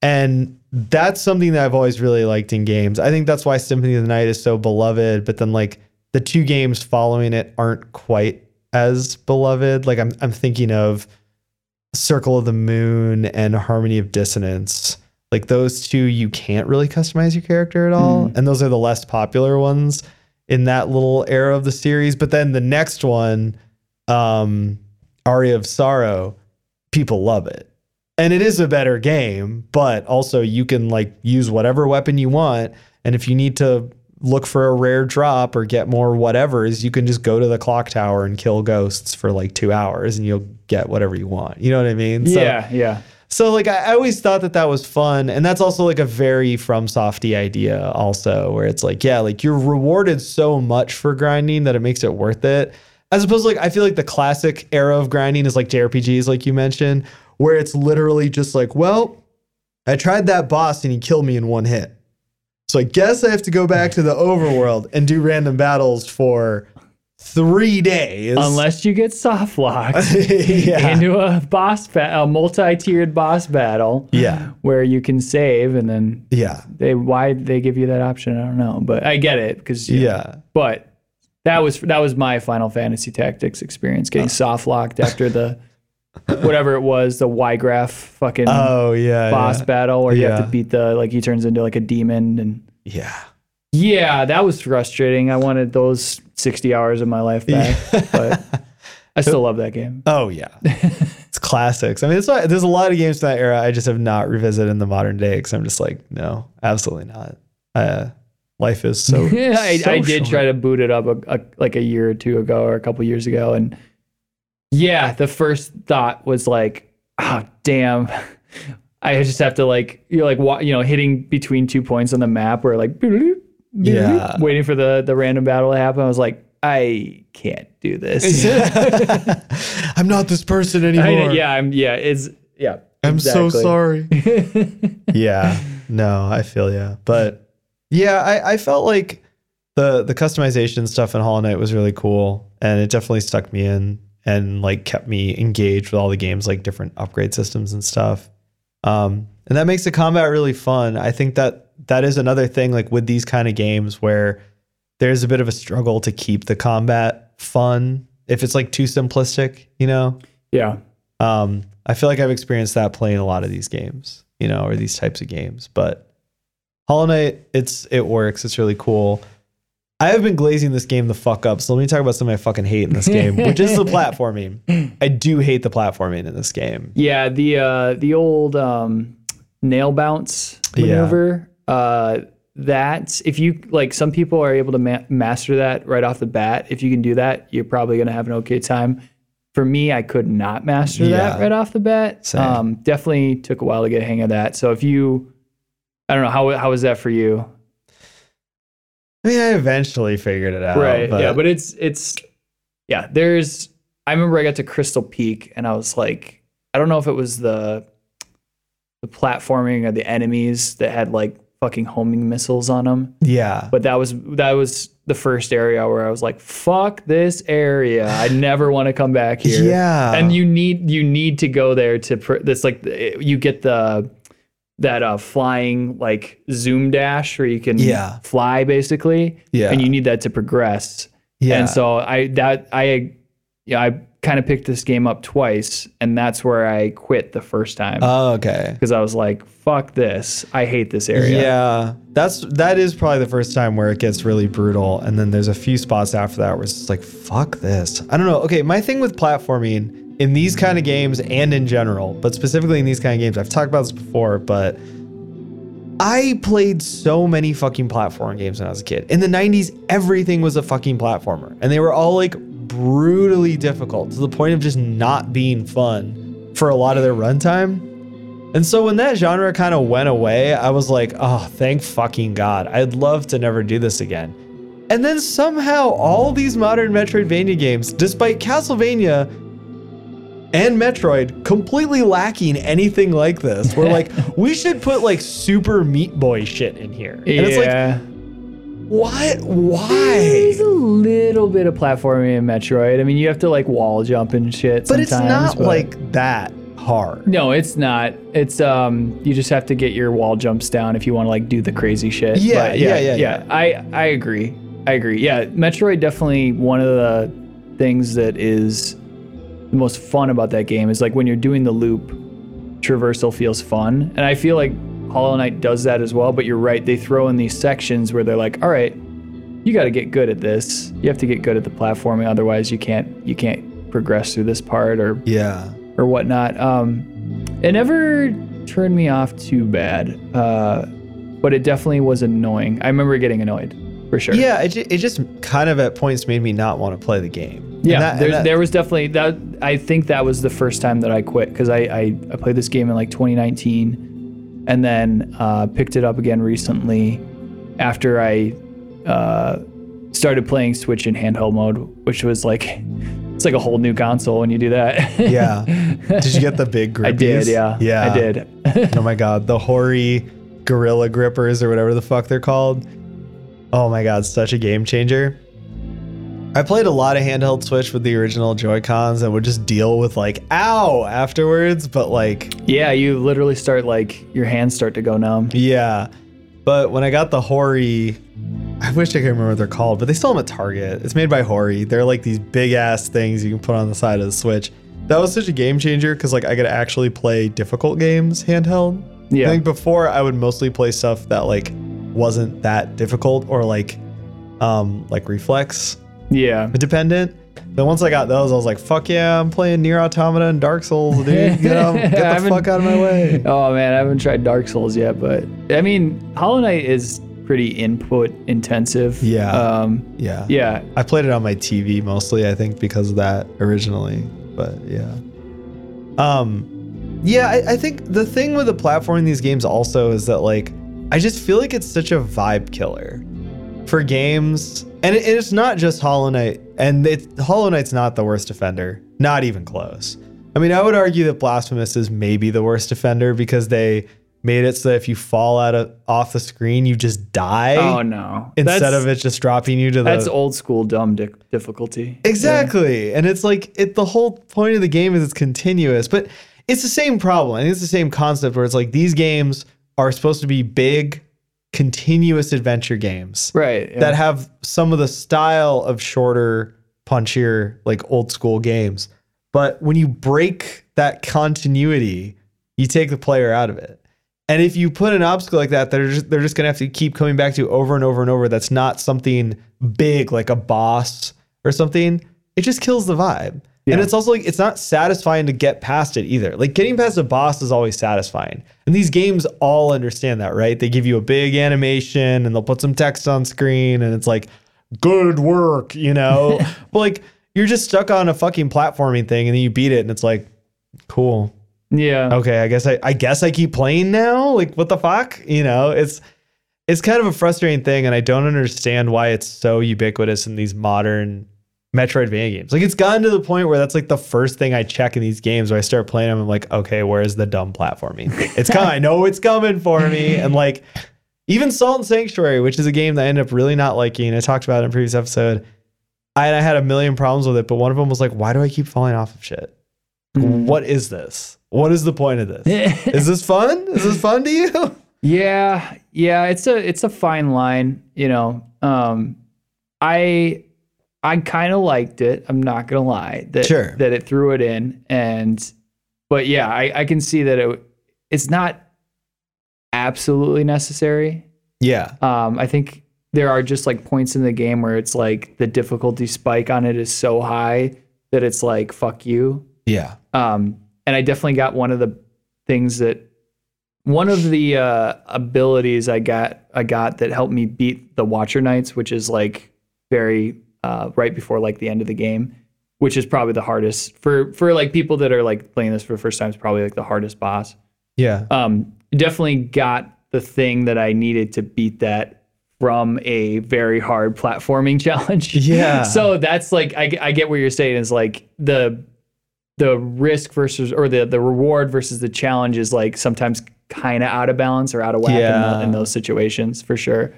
Speaker 2: And that's something that I've always really liked in games. I think that's why Symphony of the Night is so beloved, but then like the two games following it aren't quite as beloved. Like I'm I'm thinking of Circle of the Moon and Harmony of Dissonance. Like those two, you can't really customize your character at all. And those are the less popular ones in that little era of the series. But then the next one, um, Aria of Sorrow, people love it. And it is a better game, but also you can like use whatever weapon you want. And if you need to look for a rare drop or get more whatever's, you can just go to the clock tower and kill ghosts for like two hours and you'll get whatever you want. You know what I mean? So-
Speaker 3: yeah, yeah.
Speaker 2: so like I, I always thought that that was fun, and that's also like a very from softy idea also, where it's like yeah, like you're rewarded so much for grinding that it makes it worth it. As opposed to like I feel like the classic era of grinding is like JRPGs, like you mentioned, where it's literally just like, well, I tried that boss and he killed me in one hit, so I guess I have to go back to the overworld and do random battles for three days,
Speaker 3: Unless you get soft locked
Speaker 2: yeah,
Speaker 3: into a boss ba- a multi-tiered boss battle
Speaker 2: yeah,
Speaker 3: where you can save and then
Speaker 2: yeah,
Speaker 3: they why they give you that option I don't know but I get it because
Speaker 2: yeah.
Speaker 3: but that was that was my Final Fantasy Tactics experience getting soft locked after the whatever it was the Wiegraf fucking
Speaker 2: Oh yeah,
Speaker 3: boss
Speaker 2: yeah.
Speaker 3: battle where you have to beat the like he turns into like a demon and
Speaker 2: Yeah.
Speaker 3: yeah that was frustrating I wanted those 60 hours of my life back but I still love that game
Speaker 2: Oh yeah. it's classics. I mean, there's a lot of games from that era I just have not revisited in the modern day because I'm just like, no, absolutely not. Uh, life is so.
Speaker 3: yeah, I, I did try to boot it up a, a, like a year or two ago or a couple years ago, and yeah, the first thought was like, "Oh, damn." I just have to like you're like you know hitting between two points on the map where like
Speaker 2: Yeah.
Speaker 3: waiting for the the random battle to happen. I was like, I can't do this.
Speaker 2: I'm not this person
Speaker 3: I-
Speaker 2: anymore.
Speaker 3: yeah, I'm yeah, it's yeah.
Speaker 2: I'm so sorry. yeah. No, I feel yeah. But yeah, I, I felt like the the customization stuff in Hollow Knight was really cool and it definitely stuck me in and like kept me engaged with all the games like different upgrade systems and stuff. Um and that makes the combat really fun. I think that that is another thing like with these kind of games where there's a bit of a struggle to keep the combat fun if it's like too simplistic, you know?
Speaker 3: Yeah.
Speaker 2: Um, I feel like I've experienced that playing a lot of these games, you know, or these types of games. But Hollow Knight, it's it works. It's really cool. I have been glazing this game the fuck up. So let me talk about something I fucking hate in this game, which is the platforming. I do hate the platforming in this game.
Speaker 3: Yeah, the uh the old um nail bounce
Speaker 2: Yeah.
Speaker 3: maneuver. Uh that if you like some people are able to ma- master that right off the bat. If you can do that, you're probably going to have an okay time. For me, I could not master that right off the bat. Um definitely took a while to get a hang of that. So if you I don't know how how was that for you?
Speaker 2: I mean, I eventually figured it out.
Speaker 3: right.
Speaker 2: But
Speaker 3: yeah, but it's it's yeah, there's I remember I got to Crystal Peak and I was like I don't know if it was the the platforming or the enemies that had like fucking homing missiles on them,
Speaker 2: yeah.
Speaker 3: but that was that was the first area where I was like fuck this area. I never want to come back here.
Speaker 2: Yeah.
Speaker 3: And you need you need to go there to pr- this like you get the that uh flying like zoom dash where you can
Speaker 2: Yeah.
Speaker 3: fly basically
Speaker 2: Yeah.
Speaker 3: and you need that to progress
Speaker 2: yeah.
Speaker 3: and so I that I yeah I kind of picked this game up twice and that's where I quit the first time
Speaker 2: Oh, okay.
Speaker 3: because I was like fuck this I hate this area
Speaker 2: Yeah, that's that is probably the first time where it gets really brutal, and then there's a few spots after that where it's like, fuck this. I don't know. Okay, my thing with platforming in these kind of games and in general, but specifically in these kind of games, I've talked about this before, but I played so many fucking platform games when I was a kid. In the 90s, everything was a fucking platformer, and they were all like brutally difficult to the point of just not being fun for a lot of their runtime. And so when that genre kind of went away, I was like, oh, thank fucking God. I'd love to never do this again. And then somehow all these modern Metroidvania games, despite Castlevania and Metroid completely lacking anything like this, we're like, we should put like super Meat Boy shit in here. And it's like,
Speaker 3: yeah
Speaker 2: what? Why?
Speaker 3: there's a little bit of platforming in Metroid I mean you have to like wall jump and shit
Speaker 2: But it's not
Speaker 3: but-
Speaker 2: like that hard.
Speaker 3: no it's not it's um you just have to get your wall jumps down if you want to like do the crazy shit
Speaker 2: Yeah,
Speaker 3: But
Speaker 2: yeah, yeah, yeah.
Speaker 3: I I agree I agree yeah Metroid definitely one of the things that is the most fun about that game is like when you're doing the loop traversal feels fun and I feel like Hollow Knight does that as well, but you're right. They throw in these sections where they're like, all right, you got to get good at this. You have to get good at the platforming, otherwise you can't you can't progress through this part or
Speaker 2: Yeah.
Speaker 3: or whatnot. Um, it never turned me off too bad, uh, but it definitely was annoying. I remember getting annoyed for sure.
Speaker 2: Yeah, it, it just kind of at points made me not want to play the game.
Speaker 3: Yeah,
Speaker 2: that-
Speaker 3: there,
Speaker 2: that-
Speaker 3: there was definitely that. I think that was the first time that I quit because I, I I played this game in like 2019, and then uh, picked it up again recently after I uh, started playing Switch in handheld mode, which was like it's like a whole new console when you do that.
Speaker 2: yeah. Did you get the big grippies?
Speaker 3: I did. Yeah.
Speaker 2: Yeah.
Speaker 3: I did.
Speaker 2: oh my god, the Hori gorilla grippers or whatever the fuck they're called. Oh my god, such a game changer. I played a lot of handheld Switch with the original Joy Cons and would just deal with like ow afterwards, but like
Speaker 3: yeah, you literally start like your hands start to go numb.
Speaker 2: yeah. But when I got the Hori, I wish I could remember what they're called, but they sell them at Target. It's made by Hori. They're like these big ass things you can put on the side of the Switch. That was such a game changer because like I could actually play difficult games handheld.
Speaker 3: Yeah.
Speaker 2: I think before I would mostly play stuff that like wasn't that difficult or like um like reflex
Speaker 3: Yeah.
Speaker 2: dependent. Then once I got those, I was like, fuck yeah, I'm playing Nier Automata and Dark Souls, dude. Get, 'em- get the fuck out of my way.
Speaker 3: Oh man, I haven't tried Dark Souls yet, but I mean, Hollow Knight is pretty input intensive.
Speaker 2: Yeah.
Speaker 3: Um,
Speaker 2: Yeah.
Speaker 3: yeah.
Speaker 2: I played it on my TV mostly, I think, because of that originally. But yeah. Um yeah, I, I think the thing with the platform in these games also is that like I just feel like it's such a vibe killer for games. And it, it's not just Hollow Knight, and it, Hollow Knight's not the worst offender. Not even close. I mean, I would argue that Blasphemous is maybe the worst offender because they made it so that if you fall out of off the screen, you just die
Speaker 3: Oh no.
Speaker 2: instead
Speaker 3: That's-
Speaker 2: of it just dropping you to the
Speaker 3: That's old school dumb di- difficulty.
Speaker 2: Exactly. And it's like it the whole point of the game is it's continuous, but it's the same problem. I think it's the same concept where it's like these games are supposed to be big continuous adventure games
Speaker 3: Right. yeah.
Speaker 2: that have some of the style of shorter, punchier, like old school games. But when you break that continuity, you take the player out of it. And if you put an obstacle like that, they're just, they're just gonna have to keep coming back to over and over and over. That's not something big like a boss or something. It just kills the vibe. And it's also like it's not satisfying to get past it either. Like getting past a boss is always satisfying. And these games all understand that, right? They give you a big animation and they'll put some text on screen and it's like, good work, you know? but like you're just stuck on a fucking platforming thing and then you beat it and it's like, cool.
Speaker 3: yeah.
Speaker 2: Okay, I guess I I guess I keep playing now. Like what the fuck? You know, it's it's kind of a frustrating thing and I don't understand why it's so ubiquitous in these modern Metroidvania games. Like it's gotten to the point where that's like the first thing I check in these games where I start playing them. I'm like, okay, where's the dumb platforming? It's coming. I know it's coming for me. And like even Salt and Sanctuary, which is a game that I ended up really not liking. I talked about it in a previous episode. I, I had a million problems with it, but one of them was like, why do I keep falling off of shit?
Speaker 3: Mm.
Speaker 2: What is this? What is the point of this? is this fun? Is this fun to you?
Speaker 3: Yeah, yeah, it's a it's a fine line, you know. Um I I kind of liked it. I'm not gonna lie that
Speaker 2: Sure.
Speaker 3: that it threw it in, and but yeah, I, I can see that it it's not absolutely necessary.
Speaker 2: Yeah.
Speaker 3: Um, I think there are just like points in the game where it's like the difficulty spike on it is so high that it's like fuck you.
Speaker 2: Yeah.
Speaker 3: Um, and I definitely got one of the things that one of the uh, abilities I got I got that helped me beat the Watcher Knights, which is like very uh, right before like the end of the game, which is probably the hardest for for like people that are like playing this for the first time. It's probably like the hardest boss.
Speaker 2: Yeah.
Speaker 3: Um, definitely got the thing that I needed to beat that from a very hard platforming challenge.
Speaker 2: Yeah.
Speaker 3: so that's like I, I get what you're saying is like the the risk versus or the the reward versus the challenge is like sometimes kind of out of balance or out of whack in, the, in those situations for sure.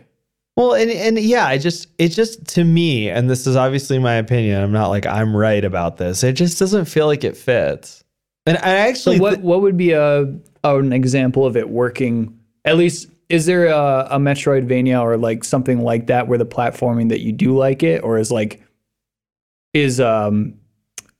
Speaker 2: Well, and and yeah, I just it just to me, and this is obviously my opinion. I'm not like I'm right about this. It just doesn't feel like it fits. And I
Speaker 3: So
Speaker 2: actually,
Speaker 3: what
Speaker 2: thi-
Speaker 3: what would be a an example of it working? At least is there a, a Metroidvania or like something like that where the platforming that you do like it, or is like is um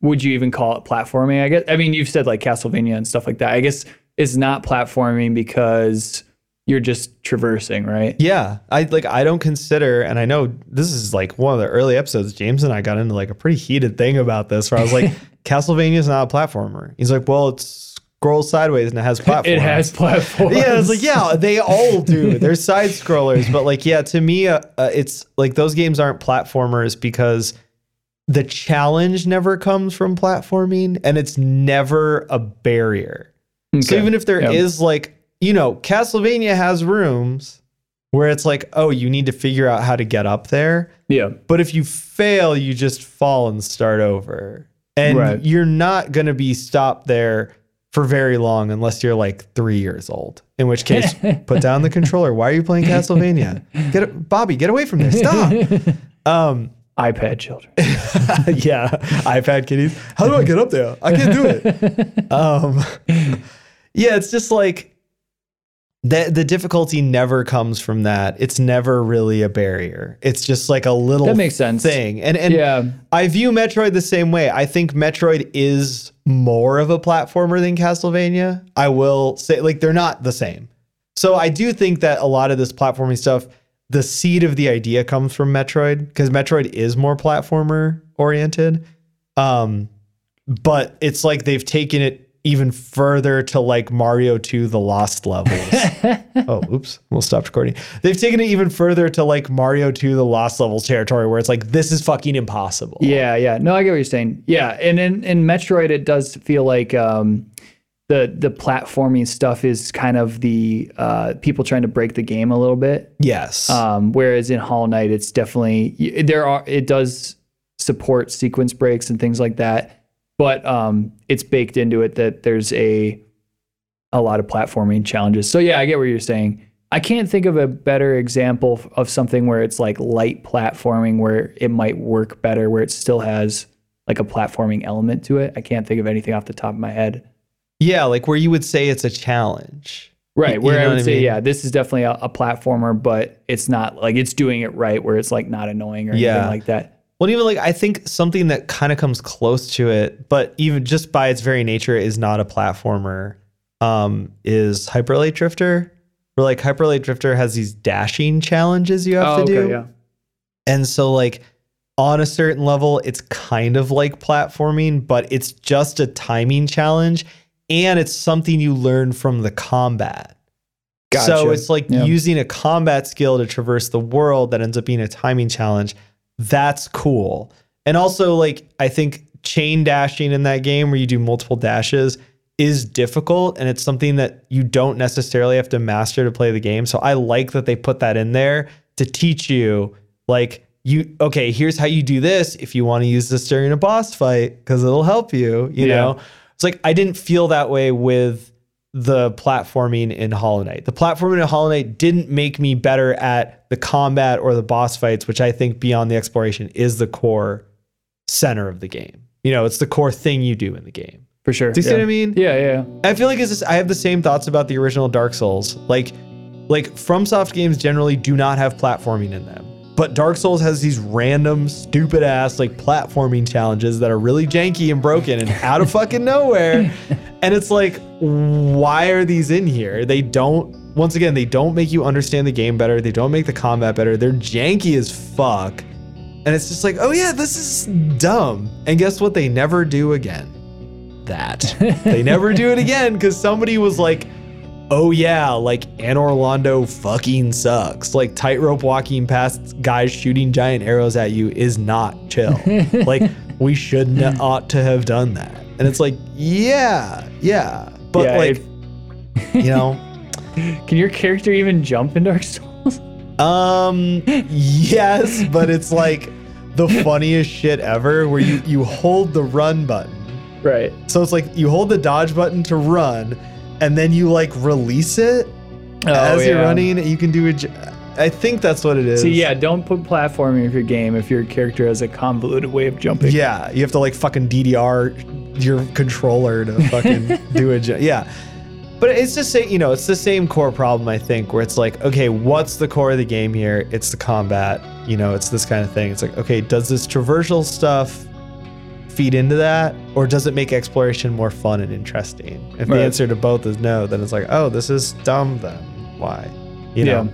Speaker 3: would you even call it platforming? I guess I mean you've said like Castlevania and stuff like that. I guess it's not platforming because you're just traversing, right?
Speaker 2: Yeah, I like I don't consider, and I know this is like one of the early episodes. James and I got into like a pretty heated thing about this, where I was like, Castlevania is not a platformer. He's like, well, it's scrolls sideways and it has platforms.
Speaker 3: It has platforms.
Speaker 2: Yeah, it's like yeah, they all do. They're side scrollers, but like yeah, to me, uh, uh, it's like those games aren't platformers because the challenge never comes from platforming, and it's never a barrier. So even if there is
Speaker 3: Yeah.
Speaker 2: like, you know, Castlevania has rooms where it's like, oh, you need to figure out how to get up there.
Speaker 3: Yeah.
Speaker 2: But if you fail, you just fall and start over. And
Speaker 3: Right.
Speaker 2: you're not going to be stopped there for very long unless you're like three years old. In which case, put down the controller. Why are you playing Castlevania? Get it, Bobby, get away from there. Stop. um,
Speaker 3: iPad children.
Speaker 2: yeah, iPad kiddies. How do I get up there? I can't do it. um, yeah, it's just like the the difficulty never comes from that. It's never really a barrier. It's just like a little
Speaker 3: That makes sense.
Speaker 2: thing. And and
Speaker 3: Yeah.
Speaker 2: I view Metroid the same way. I think Metroid is more of a platformer than Castlevania. I will say like they're not the same. So I do think that a lot of this platforming stuff, the seed of the idea comes from Metroid because Metroid is more platformer oriented. Um, but it's like they've taken it even further to like Mario 2 The Lost Levels. oh, oops. We'll stop recording. They've taken it even further to like Mario 2 The Lost Levels territory where it's like this is fucking impossible.
Speaker 3: Yeah, yeah. No, I get what you're saying. Yeah, and in, in Metroid, it does feel like um, the the platforming stuff is kind of the uh, people trying to break the game a little bit.
Speaker 2: Yes.
Speaker 3: Um, whereas in Hollow Knight, it's definitely there are it does support sequence breaks and things like that, but um, it's baked into it that there's a a lot of platforming challenges. So yeah, I get what you're saying. I can't think of a better example of something where it's like light platforming where it might work better, where it still has like a platforming element to it. I can't think of anything off the top of my head.
Speaker 2: yeah, like where you would say it's a challenge.
Speaker 3: Right,
Speaker 2: You
Speaker 3: where
Speaker 2: know
Speaker 3: I would
Speaker 2: I
Speaker 3: say,
Speaker 2: mean?
Speaker 3: yeah, this is definitely a, a platformer, but it's not like it's doing it right, where it's like not annoying or
Speaker 2: Yeah.
Speaker 3: anything like that.
Speaker 2: Well, even like I think something that kind of comes close to it, but even just by its very nature is not a platformer, um, is Hyper Light Drifter. Where like Hyper Light Drifter has these dashing challenges you have
Speaker 3: Oh,
Speaker 2: to do.
Speaker 3: yeah.
Speaker 2: And so like on a certain level, it's kind of like platforming, but it's just a timing challenge and it's something you learn from the combat.
Speaker 3: Gotcha.
Speaker 2: So it's like
Speaker 3: Yeah.
Speaker 2: using a combat skill to traverse the world that ends up being a timing challenge. That's cool. And also like I think chain dashing in that game where you do multiple dashes is difficult and it's something that you don't necessarily have to master to play the game. So I like that they put that in there to teach you like you okay, here's how you do this if you want to use this during a boss fight cuz it'll help you, you
Speaker 3: Yeah.
Speaker 2: know. It's like I didn't feel that way with the platforming in Hollow Knight. The platforming in Hollow Knight didn't make me better at the combat or the boss fights, which I think beyond the exploration is the core center of the game. You know, it's the core thing you do in the game.
Speaker 3: for sure.
Speaker 2: Do you see what I mean?
Speaker 3: Yeah, yeah.
Speaker 2: I feel like it's just, I have the same thoughts about the original Dark Souls. Like, like FromSoft games generally do not have platforming in them, but Dark Souls has these random, stupid ass like platforming challenges that are really janky and broken and out of fucking nowhere. And it's like, why are these in here? They don't. Once again, they don't make you understand the game better. They don't make the combat better. They're janky as fuck. And it's just like, oh yeah, this is dumb. And guess what? They never do again. That. they never do it again because somebody was like, oh yeah, like Anor Londo fucking sucks. Like tightrope walking past guys shooting giant arrows at you is not chill. like we shouldn't ought to have done that. And it's like, yeah, yeah. But
Speaker 3: Yeah,
Speaker 2: like, you know,
Speaker 3: Can your character even jump in Dark Souls?
Speaker 2: Um, yes, but it's like the funniest shit ever where you you hold the run button.
Speaker 3: right.
Speaker 2: So it's like you hold the dodge button to run and then you like release it oh, as you're
Speaker 3: Oh,
Speaker 2: running. You can do a j- I think that's what it is.
Speaker 3: See, yeah, don't put platforming in your game if your character has a convoluted way of jumping.
Speaker 2: Yeah, you have to like fucking DDR your controller to fucking do a j- yeah. But it's just say you know it's the same core problem I think where it's like okay what's the core of the game here it's the combat you know it's this kind of thing it's like okay does this traversal stuff feed into that or does it make exploration more fun and interesting if the answer to both is no then it's like oh this is dumb then why, you know.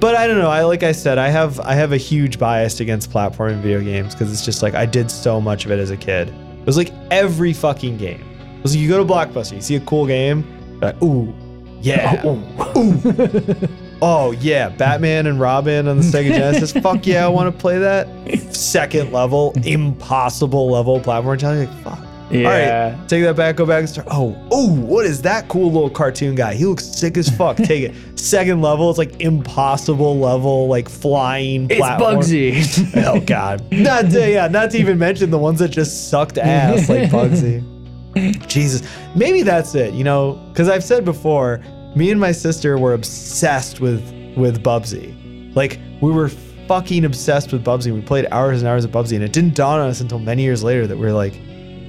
Speaker 2: But I don't know. I like I said, I have I have a huge bias against platforming video games because it's just like I did so much of it as a kid. It was like every fucking game. It was like you go to Blockbuster, you see a cool game, you're like, ooh, yeah, ooh, oh yeah, Batman and Robin on the Sega Genesis. Fuck yeah, I want to play that. Second level, impossible level platform challenge. Like, fuck.
Speaker 3: Yeah.
Speaker 2: All right, take that back, go back and start. Oh, oh, what is that cool little cartoon guy? He looks sick as fuck. Take it. Second level, it's like impossible level, like flying.
Speaker 3: It's
Speaker 2: platform.
Speaker 3: Bubsy.
Speaker 2: Oh god. Not to, yeah, not to even mention the ones that just sucked ass like Bubsy. Jesus. Maybe that's it, you know, because I've said before, me and my sister were obsessed with with Bubsy. Like we were fucking obsessed with Bubsy. We played hours and hours of Bubsy, and it didn't dawn on us until many years later that we are like,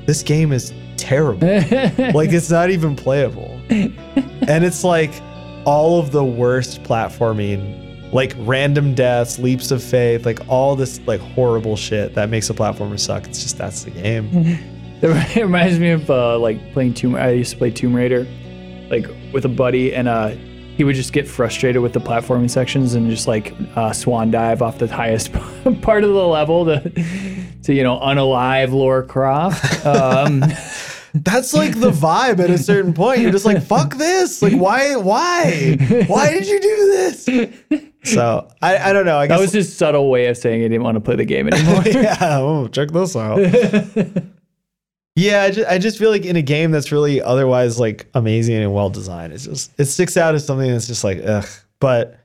Speaker 2: this game is terrible. like it's not even playable. and it's like all of the worst platforming, like random deaths, leaps of faith, like all this like horrible shit that makes a platformer suck. It's just that's the game.
Speaker 3: It reminds me of uh, like playing Tomb. I used to play Tomb Raider, like with a buddy, and uh, he would just get frustrated with the platforming sections and just like uh, swan dive off the highest part of the level to, to you know, unalive Lara Croft. Um,
Speaker 2: That's like the vibe at a certain point. You're just like, fuck this. Like, why, why, why did you do this? So I, I don't know. I guess
Speaker 3: that was his subtle way of saying he didn't want to play the game anymore.
Speaker 2: yeah. Oh, check this out. Yeah, I just, I just feel like in a game that's really otherwise like amazing and well designed, it's just it sticks out as something that's just like ugh. But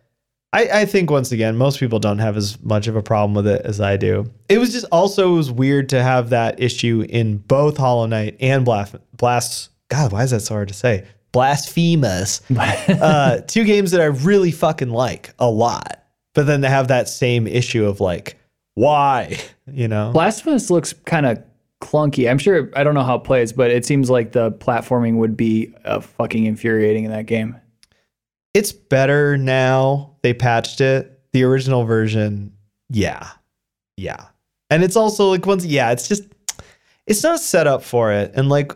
Speaker 2: I, I think once again, most people don't have as much of a problem with it as I do. It was just also it was weird to have that issue in both Hollow Knight and Blast Blast. God, why is that so hard to say? Blasphemous. uh, two games that I really fucking like a lot, but then to have that same issue of like, why? You know,
Speaker 3: Blasphemous looks kind of clunky. I'm sure I don't know how it plays, but it seems like the platforming would be uh, fucking infuriating in that game.
Speaker 2: it's better now. They patched it. The original version, yeah, yeah, and it's also like once, yeah, it's just it's not set up for it. And like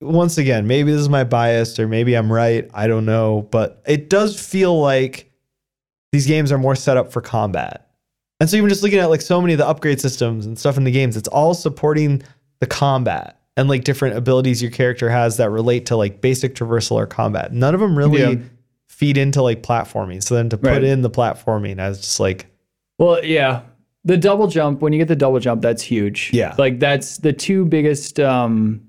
Speaker 2: once again, maybe this is my bias, or maybe I'm right. I don't know, but it does feel like these games are more set up for combat. And so even just looking at like so many of the upgrade systems and stuff in the games, it's all supporting the combat and like different abilities your character has that relate to like basic traversal or combat. None of them really
Speaker 3: Yeah.
Speaker 2: feed into like platforming. So then to put
Speaker 3: Right.
Speaker 2: in the platforming as just like
Speaker 3: Well, yeah. The double jump, when you get the double jump, that's huge.
Speaker 2: Yeah.
Speaker 3: Like that's the two biggest um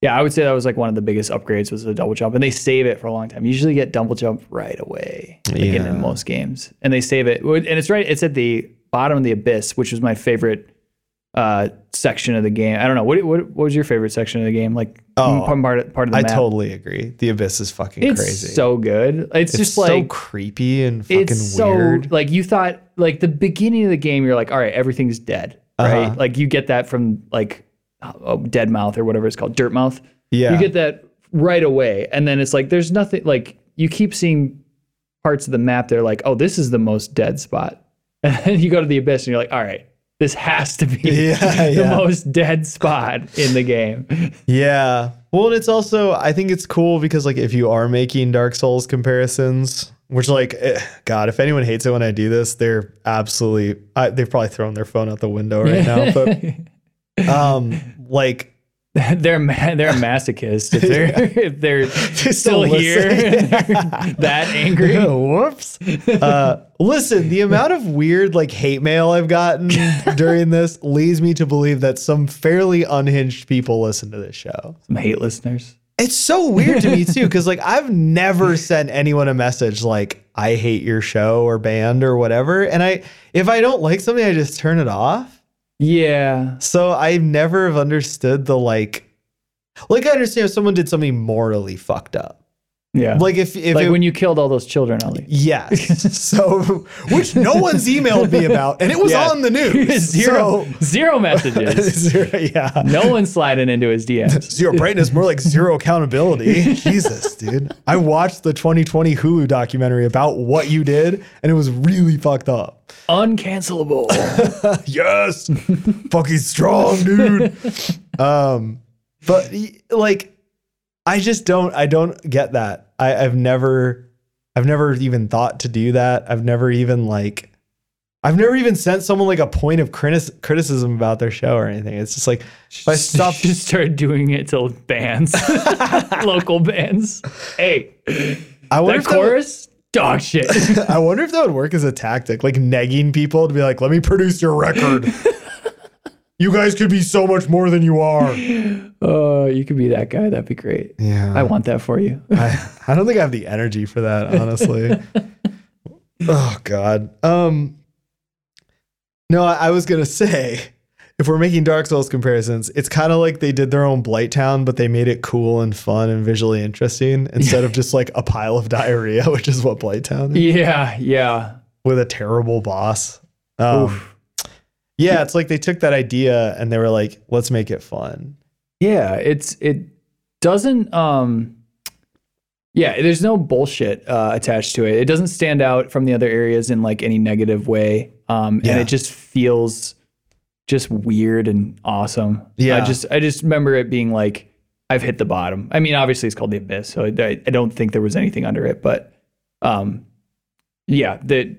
Speaker 3: yeah, I would say that was like one of the biggest upgrades was the double jump. And they save it for a long time. You usually get double jump right away. Like in,
Speaker 2: Yeah.
Speaker 3: in most games. And they save it. And it's right, it's at the bottom of the abyss, which was my favorite uh section of the game. I don't know. What what, what was your favorite section of the game? Like
Speaker 2: Oh,
Speaker 3: part, part, part of the
Speaker 2: I
Speaker 3: map.
Speaker 2: totally agree. The abyss is fucking
Speaker 3: it's
Speaker 2: crazy.
Speaker 3: so good. It's,
Speaker 2: it's
Speaker 3: just
Speaker 2: so
Speaker 3: like
Speaker 2: creepy and fucking
Speaker 3: it's so
Speaker 2: weird.
Speaker 3: like you thought like the beginning of the game you're like all right everything's dead right
Speaker 2: Uh-huh.
Speaker 3: like you get that from like uh, dead mouth or whatever it's called Dirtmouth
Speaker 2: yeah.
Speaker 3: you get that right away and then it's like there's nothing like you keep seeing parts of the map they're like oh this is the most dead spot and then you go to the abyss and you're like all right this has to be
Speaker 2: Yeah,
Speaker 3: the
Speaker 2: yeah.
Speaker 3: most dead spot in the game
Speaker 2: Yeah. Well, and it's also I think it's cool because like if you are making Dark Souls comparisons, which like eh, God, if anyone hates it when I do this, they're absolutely I, they've probably thrown their phone out the window right now. But um, like
Speaker 3: they're ma- they're a masochist if they're if they're still
Speaker 2: still
Speaker 3: here that angry
Speaker 2: whoops. Uh, listen, the amount of weird like hate mail I've gotten during this leads me to believe that some fairly unhinged people listen to this show.
Speaker 3: some hate listeners
Speaker 2: It's so weird to me too, because like I've never sent anyone a message like I hate your show or band or whatever. And I if I don't like something, I just turn it off.
Speaker 3: Yeah
Speaker 2: So I've never have understood the like like I understand if someone did something morally fucked up.
Speaker 3: Yeah
Speaker 2: Like if if
Speaker 3: like
Speaker 2: it,
Speaker 3: when you killed all those children Ollie.
Speaker 2: Yes. so which no one's emailed me about and it was
Speaker 3: Yeah.
Speaker 2: on the news.
Speaker 3: zero zero messages
Speaker 2: Zero, yeah.
Speaker 3: no one's sliding into his DMs
Speaker 2: Zero brightness, more like zero accountability. Jesus, dude. I watched the 2020 Hulu documentary about what you did, and it was really fucked up.
Speaker 3: uncancelable
Speaker 2: yes, fucking strong, dude. Um, but like, I just don't. I don't get that. I, I've never I've never even thought to do that. I've never even like I've never even sent someone like a point of criticism about their show or anything. It's just like if I stop
Speaker 3: just started doing it to bands, local bands. Hey,
Speaker 2: I wonder
Speaker 3: that
Speaker 2: if that would-
Speaker 3: chorus, dog shit.
Speaker 2: I wonder if that would work as a tactic, like negging people to be like, let me produce your record. You guys could be so much more than you are.
Speaker 3: Oh, you could be that guy. That'd be great.
Speaker 2: Yeah.
Speaker 3: I want that for you.
Speaker 2: I, I don't think I have the energy for that, honestly. oh God. Um No, I, I was gonna say, if we're making Dark Souls comparisons, it's kind of like they did their own Blighttown, but they made it cool and fun and visually interesting instead of just like a pile of diarrhea, which is what Blighttown is,
Speaker 3: Yeah, yeah.
Speaker 2: with a terrible boss. Um,
Speaker 3: Oof.
Speaker 2: Yeah, it's like they took that idea and they were like, let's make it fun.
Speaker 3: Yeah, it's it doesn't um yeah, there's no bullshit uh, attached to it. It doesn't stand out from the other areas in like any negative way. Um
Speaker 2: Yeah.
Speaker 3: and it just feels just weird and awesome.
Speaker 2: Yeah.
Speaker 3: I just I just remember it being like I've hit the bottom. I mean, obviously it's called the abyss, so I, I don't think there was anything under it, but um yeah, that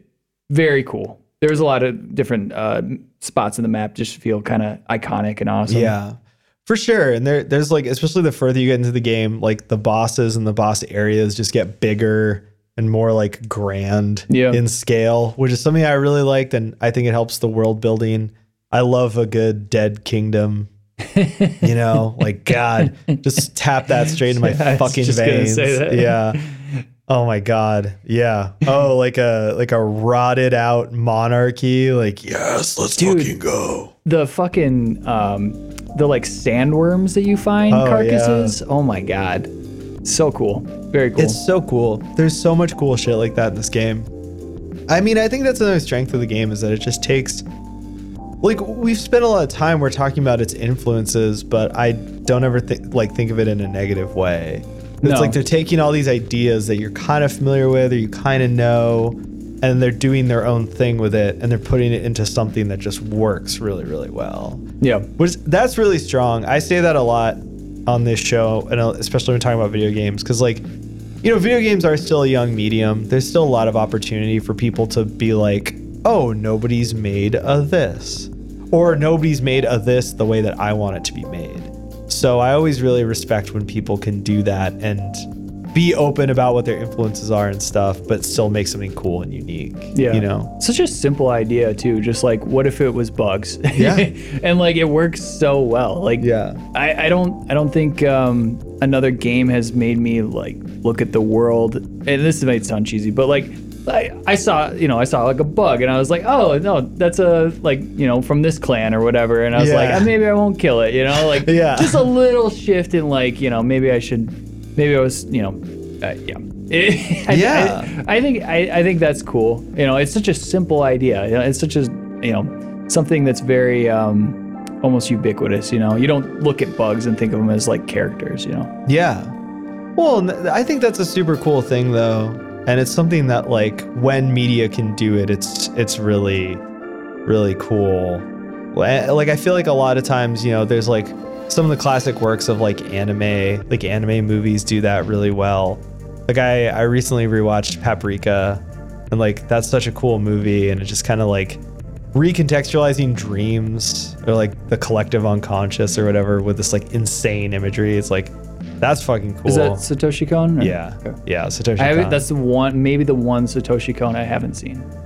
Speaker 3: very cool. There was a lot of different uh, spots in the map just feel kind of iconic and awesome.
Speaker 2: Yeah, for sure. And there, there's like, especially the further you get into the game, like the bosses and the boss areas just get bigger and more like grand
Speaker 3: Yeah.
Speaker 2: in scale, which is something I really liked. And I think it helps the world building. I love a good Dead Kingdom. you know, like God, just tap that straight in my
Speaker 3: was
Speaker 2: fucking veins. Yeah. Oh my God. Yeah. Oh, like a like a rotted out monarchy. Like yes, let's
Speaker 3: Dude.
Speaker 2: fucking go.
Speaker 3: the fucking um the like sandworms that you find
Speaker 2: Oh,
Speaker 3: carcasses oh my god so cool very cool
Speaker 2: It's so cool. There's so much cool shit like that in this game. I mean, I think that's another strength of the game is that it just takes like we've spent a lot of time we're talking about its influences, but I don't ever think like think of it in a negative way. It's like they're taking all these ideas that you're kind of familiar with or you kind of know and they're doing their own thing with it and they're putting it into something that just works really really well
Speaker 3: yeah
Speaker 2: which that's really strong. I say that a lot on this show, and uh, especially when talking about video games, because like, you know, video games are still a young medium. There's still a lot of opportunity for people to be like, oh, nobody's made a this, or nobody's made a this the way that I want it to be made. So I always really respect when people can do that and be open about what their influences are and stuff, but still make something cool and unique.
Speaker 3: yeah
Speaker 2: you know.
Speaker 3: such a simple idea too just like what if it was bugs
Speaker 2: Yeah.
Speaker 3: and like it works so well like
Speaker 2: Yeah.
Speaker 3: I, I don't I don't think um, another game has made me like look at the world and this might sound cheesy but like I, I saw you know I saw like a bug and I was like oh no that's a like you know from this clan or whatever and I was like
Speaker 2: Yeah.
Speaker 3: "Ah, maybe I won't kill it you know like
Speaker 2: Yeah.
Speaker 3: just a little shift in like you know maybe I should maybe I was you know uh, yeah I-
Speaker 2: Yeah.
Speaker 3: I, I think I, I think that's cool you know it's such a simple idea you know, it's such a you know something that's very um, almost ubiquitous. You know, you don't look at bugs and think of them as like characters. You know,
Speaker 2: Yeah. Well, I think that's a super cool thing though. And it's something that like when media can do it, it's it's really really cool. Like I feel like a lot of times, you know, there's like some of the classic works of like anime, like anime movies do that really well. Like I I recently rewatched Paprika and like that's such a cool movie and it just kind of like recontextualizing dreams or like the collective unconscious or whatever with this like insane imagery. It's like that's fucking cool.
Speaker 3: is that Satoshi Kon? or-
Speaker 2: yeah,
Speaker 3: Okay.
Speaker 2: yeah, Satoshi.
Speaker 3: I haven't.
Speaker 2: Kon.
Speaker 3: That's the one, maybe the one Satoshi Kon I haven't seen.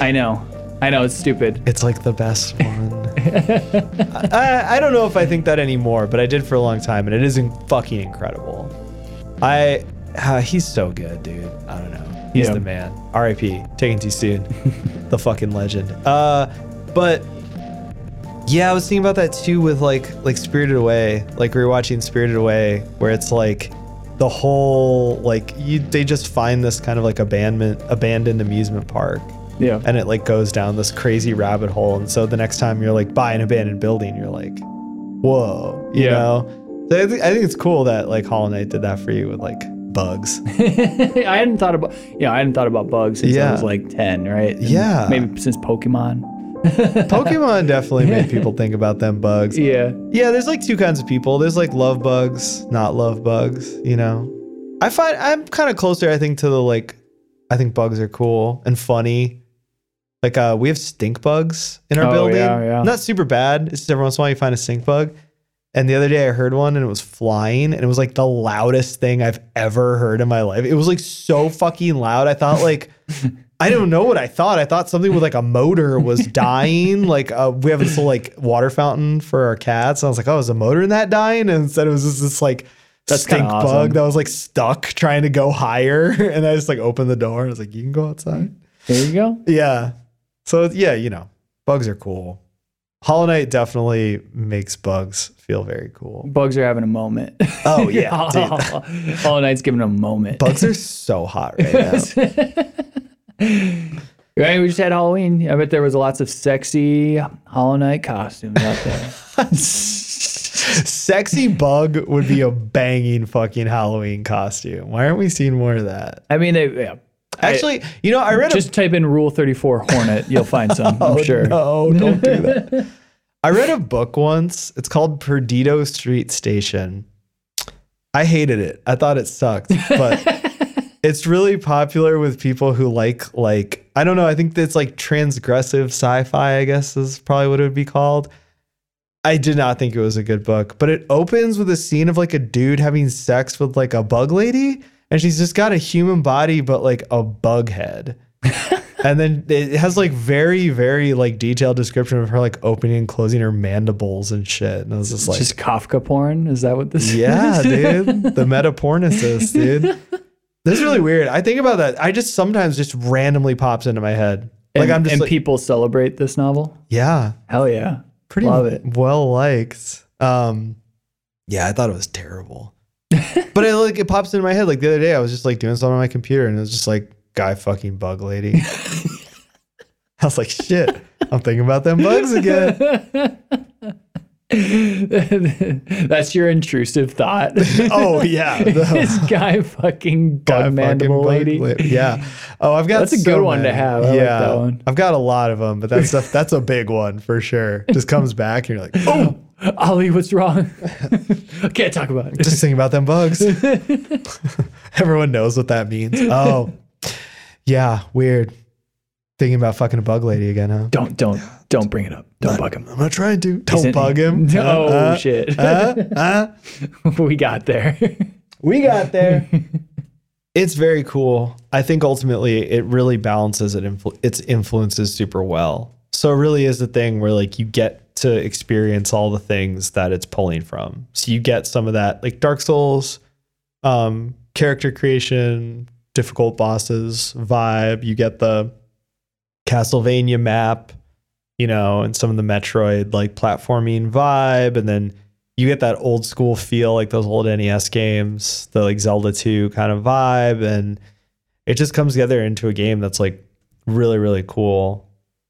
Speaker 3: I know, I know, it's stupid.
Speaker 2: It's like the best one. I, I don't know if I think that anymore, but I did for a long time, and it is in- fucking incredible. I uh, he's so good, dude. I don't know. He's
Speaker 3: Yeah.
Speaker 2: the man. R.I.P. Taken too soon. the fucking legend. Uh, but yeah, I was thinking about that too with like like Spirited Away, like rewatching Spirited Away, where it's like the whole like you they just find this kind of like abandonment abandoned amusement park
Speaker 3: Yeah,
Speaker 2: and it like goes down this crazy rabbit hole. And so the next time you're like by an abandoned building, you're like, whoa, you
Speaker 3: Yeah.
Speaker 2: know. So I, think I think it's cool that like Hollow Knight did that for you with like bugs.
Speaker 3: I hadn't thought about. Yeah, I hadn't thought about bugs since I was like ten, right? And
Speaker 2: Yeah.
Speaker 3: maybe since Pokemon.
Speaker 2: Pokemon definitely made people think about them bugs.
Speaker 3: Yeah,
Speaker 2: Yeah, there's like two kinds of people. There's like love bugs, not love bugs, you know. I find I'm kind of closer I think to the like I think bugs are cool and funny. Like uh, we have stink bugs in our
Speaker 3: Oh,
Speaker 2: building.
Speaker 3: yeah, yeah.
Speaker 2: Not super bad. It's just every once in a while you find a stink bug. And the other day I heard one and it was flying and it was like the loudest thing I've ever heard in my life. It was like so fucking loud. I thought like I don't know what I thought. I thought something with like a motor was dying. like uh, we have this little like water fountain for our cats. And I was like, oh, is a motor in that dying? And instead it was just this like
Speaker 3: That's
Speaker 2: stink
Speaker 3: kinda
Speaker 2: bug that was like stuck trying to go higher. And I just like opened the door. and I was like, you can go outside.
Speaker 3: There you go.
Speaker 2: Yeah. So yeah, you know, bugs are cool. Hollow Knight definitely makes bugs feel very cool.
Speaker 3: Bugs are having a moment.
Speaker 2: Oh, yeah.
Speaker 3: Hollow Knight's giving a moment.
Speaker 2: Bugs are so hot right now.
Speaker 3: Right, we just had Halloween. I bet there was lots of sexy Hollow Knight costumes out there.
Speaker 2: Sexy bug would be a banging fucking Halloween costume. Why aren't we seeing more of that?
Speaker 3: I mean, they, yeah.
Speaker 2: Actually, you know, I read
Speaker 3: Just type in Rule 34 Hornet. You'll find some,
Speaker 2: a
Speaker 3: I'm oh, sure.
Speaker 2: Oh, No, don't do that. I read a book once. It's called Perdido Street Station. I hated it. I thought it sucked, but it's really popular with people who like like I don't know. I think it's like transgressive sci-fi. I guess is probably what it would be called. I did not think it was a good book, but it opens with a scene of like a dude having sex with like a bug lady, and she's just got a human body but like a bug head. and then it has like very very like detailed description of her like opening and closing her mandibles and shit. And I was just like,
Speaker 3: just Kafka porn? Is that what this is?
Speaker 2: yeah,
Speaker 3: is?
Speaker 2: dude. The meta metapornesis, dude. This is really weird. I think about that. I just sometimes just randomly pops into my head. Like
Speaker 3: and,
Speaker 2: I'm just
Speaker 3: and
Speaker 2: like,
Speaker 3: people celebrate this novel?
Speaker 2: yeah,
Speaker 3: Hell yeah.
Speaker 2: pretty
Speaker 3: Love it.
Speaker 2: well liked. Um, yeah, I thought it was terrible. but it like it pops into my head. Like the other day, I was just like doing something on my computer, and it was just like guy fucking bug lady. I was like, shit. I'm thinking about them bugs again.
Speaker 3: That's your intrusive thought.
Speaker 2: Oh yeah,
Speaker 3: this guy fucking bug
Speaker 2: Guy fucking
Speaker 3: mandible
Speaker 2: bug
Speaker 3: lady.
Speaker 2: la- Yeah. Oh, I've got
Speaker 3: That's a
Speaker 2: so
Speaker 3: good one to have. I like
Speaker 2: yeah,
Speaker 3: that one.
Speaker 2: I've got a lot of them, but that's a, that's a big one for sure. Just comes back and you're like, oh,
Speaker 3: Ollie, what's wrong? Can't talk about it.
Speaker 2: just thinking about them bugs. Everyone knows what that means. Oh, yeah, weird. Thinking about fucking a bug lady again, huh?
Speaker 3: Don't don't don't bring it up. Don't bug him.
Speaker 2: I'm not trying to. Don't
Speaker 3: Isn't-
Speaker 2: bug him.
Speaker 3: Oh
Speaker 2: Uh, uh,
Speaker 3: shit.
Speaker 2: uh, uh.
Speaker 3: we got there.
Speaker 2: We got there. it's very cool. I think ultimately it really balances it influ- its influences super well. So it really is the thing where like you get to experience all the things that it's pulling from. So you get some of that like Dark Souls, um, character creation, difficult bosses vibe. You get the Castlevania map, you know, and some of the Metroid like platforming vibe, and then you get that old school feel like those old NES games, the like Zelda 2 kind of vibe, and it just comes together into a game that's like really, really cool.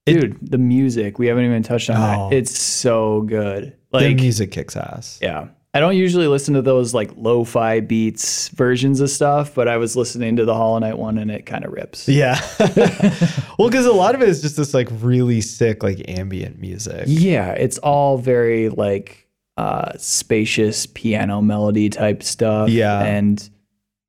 Speaker 2: It-
Speaker 3: Dude, the music, we haven't even touched on
Speaker 2: Oh.
Speaker 3: that. It's so good. Like, the
Speaker 2: music kicks ass.
Speaker 3: Yeah. I don't usually listen to those like lo-fi beats versions of stuff, but I was listening to the Hollow Knight one and it kind of rips.
Speaker 2: Yeah. well, because a lot of it is just this like really sick like ambient music.
Speaker 3: Yeah, it's all very like uh spacious piano melody type stuff.
Speaker 2: Yeah.
Speaker 3: And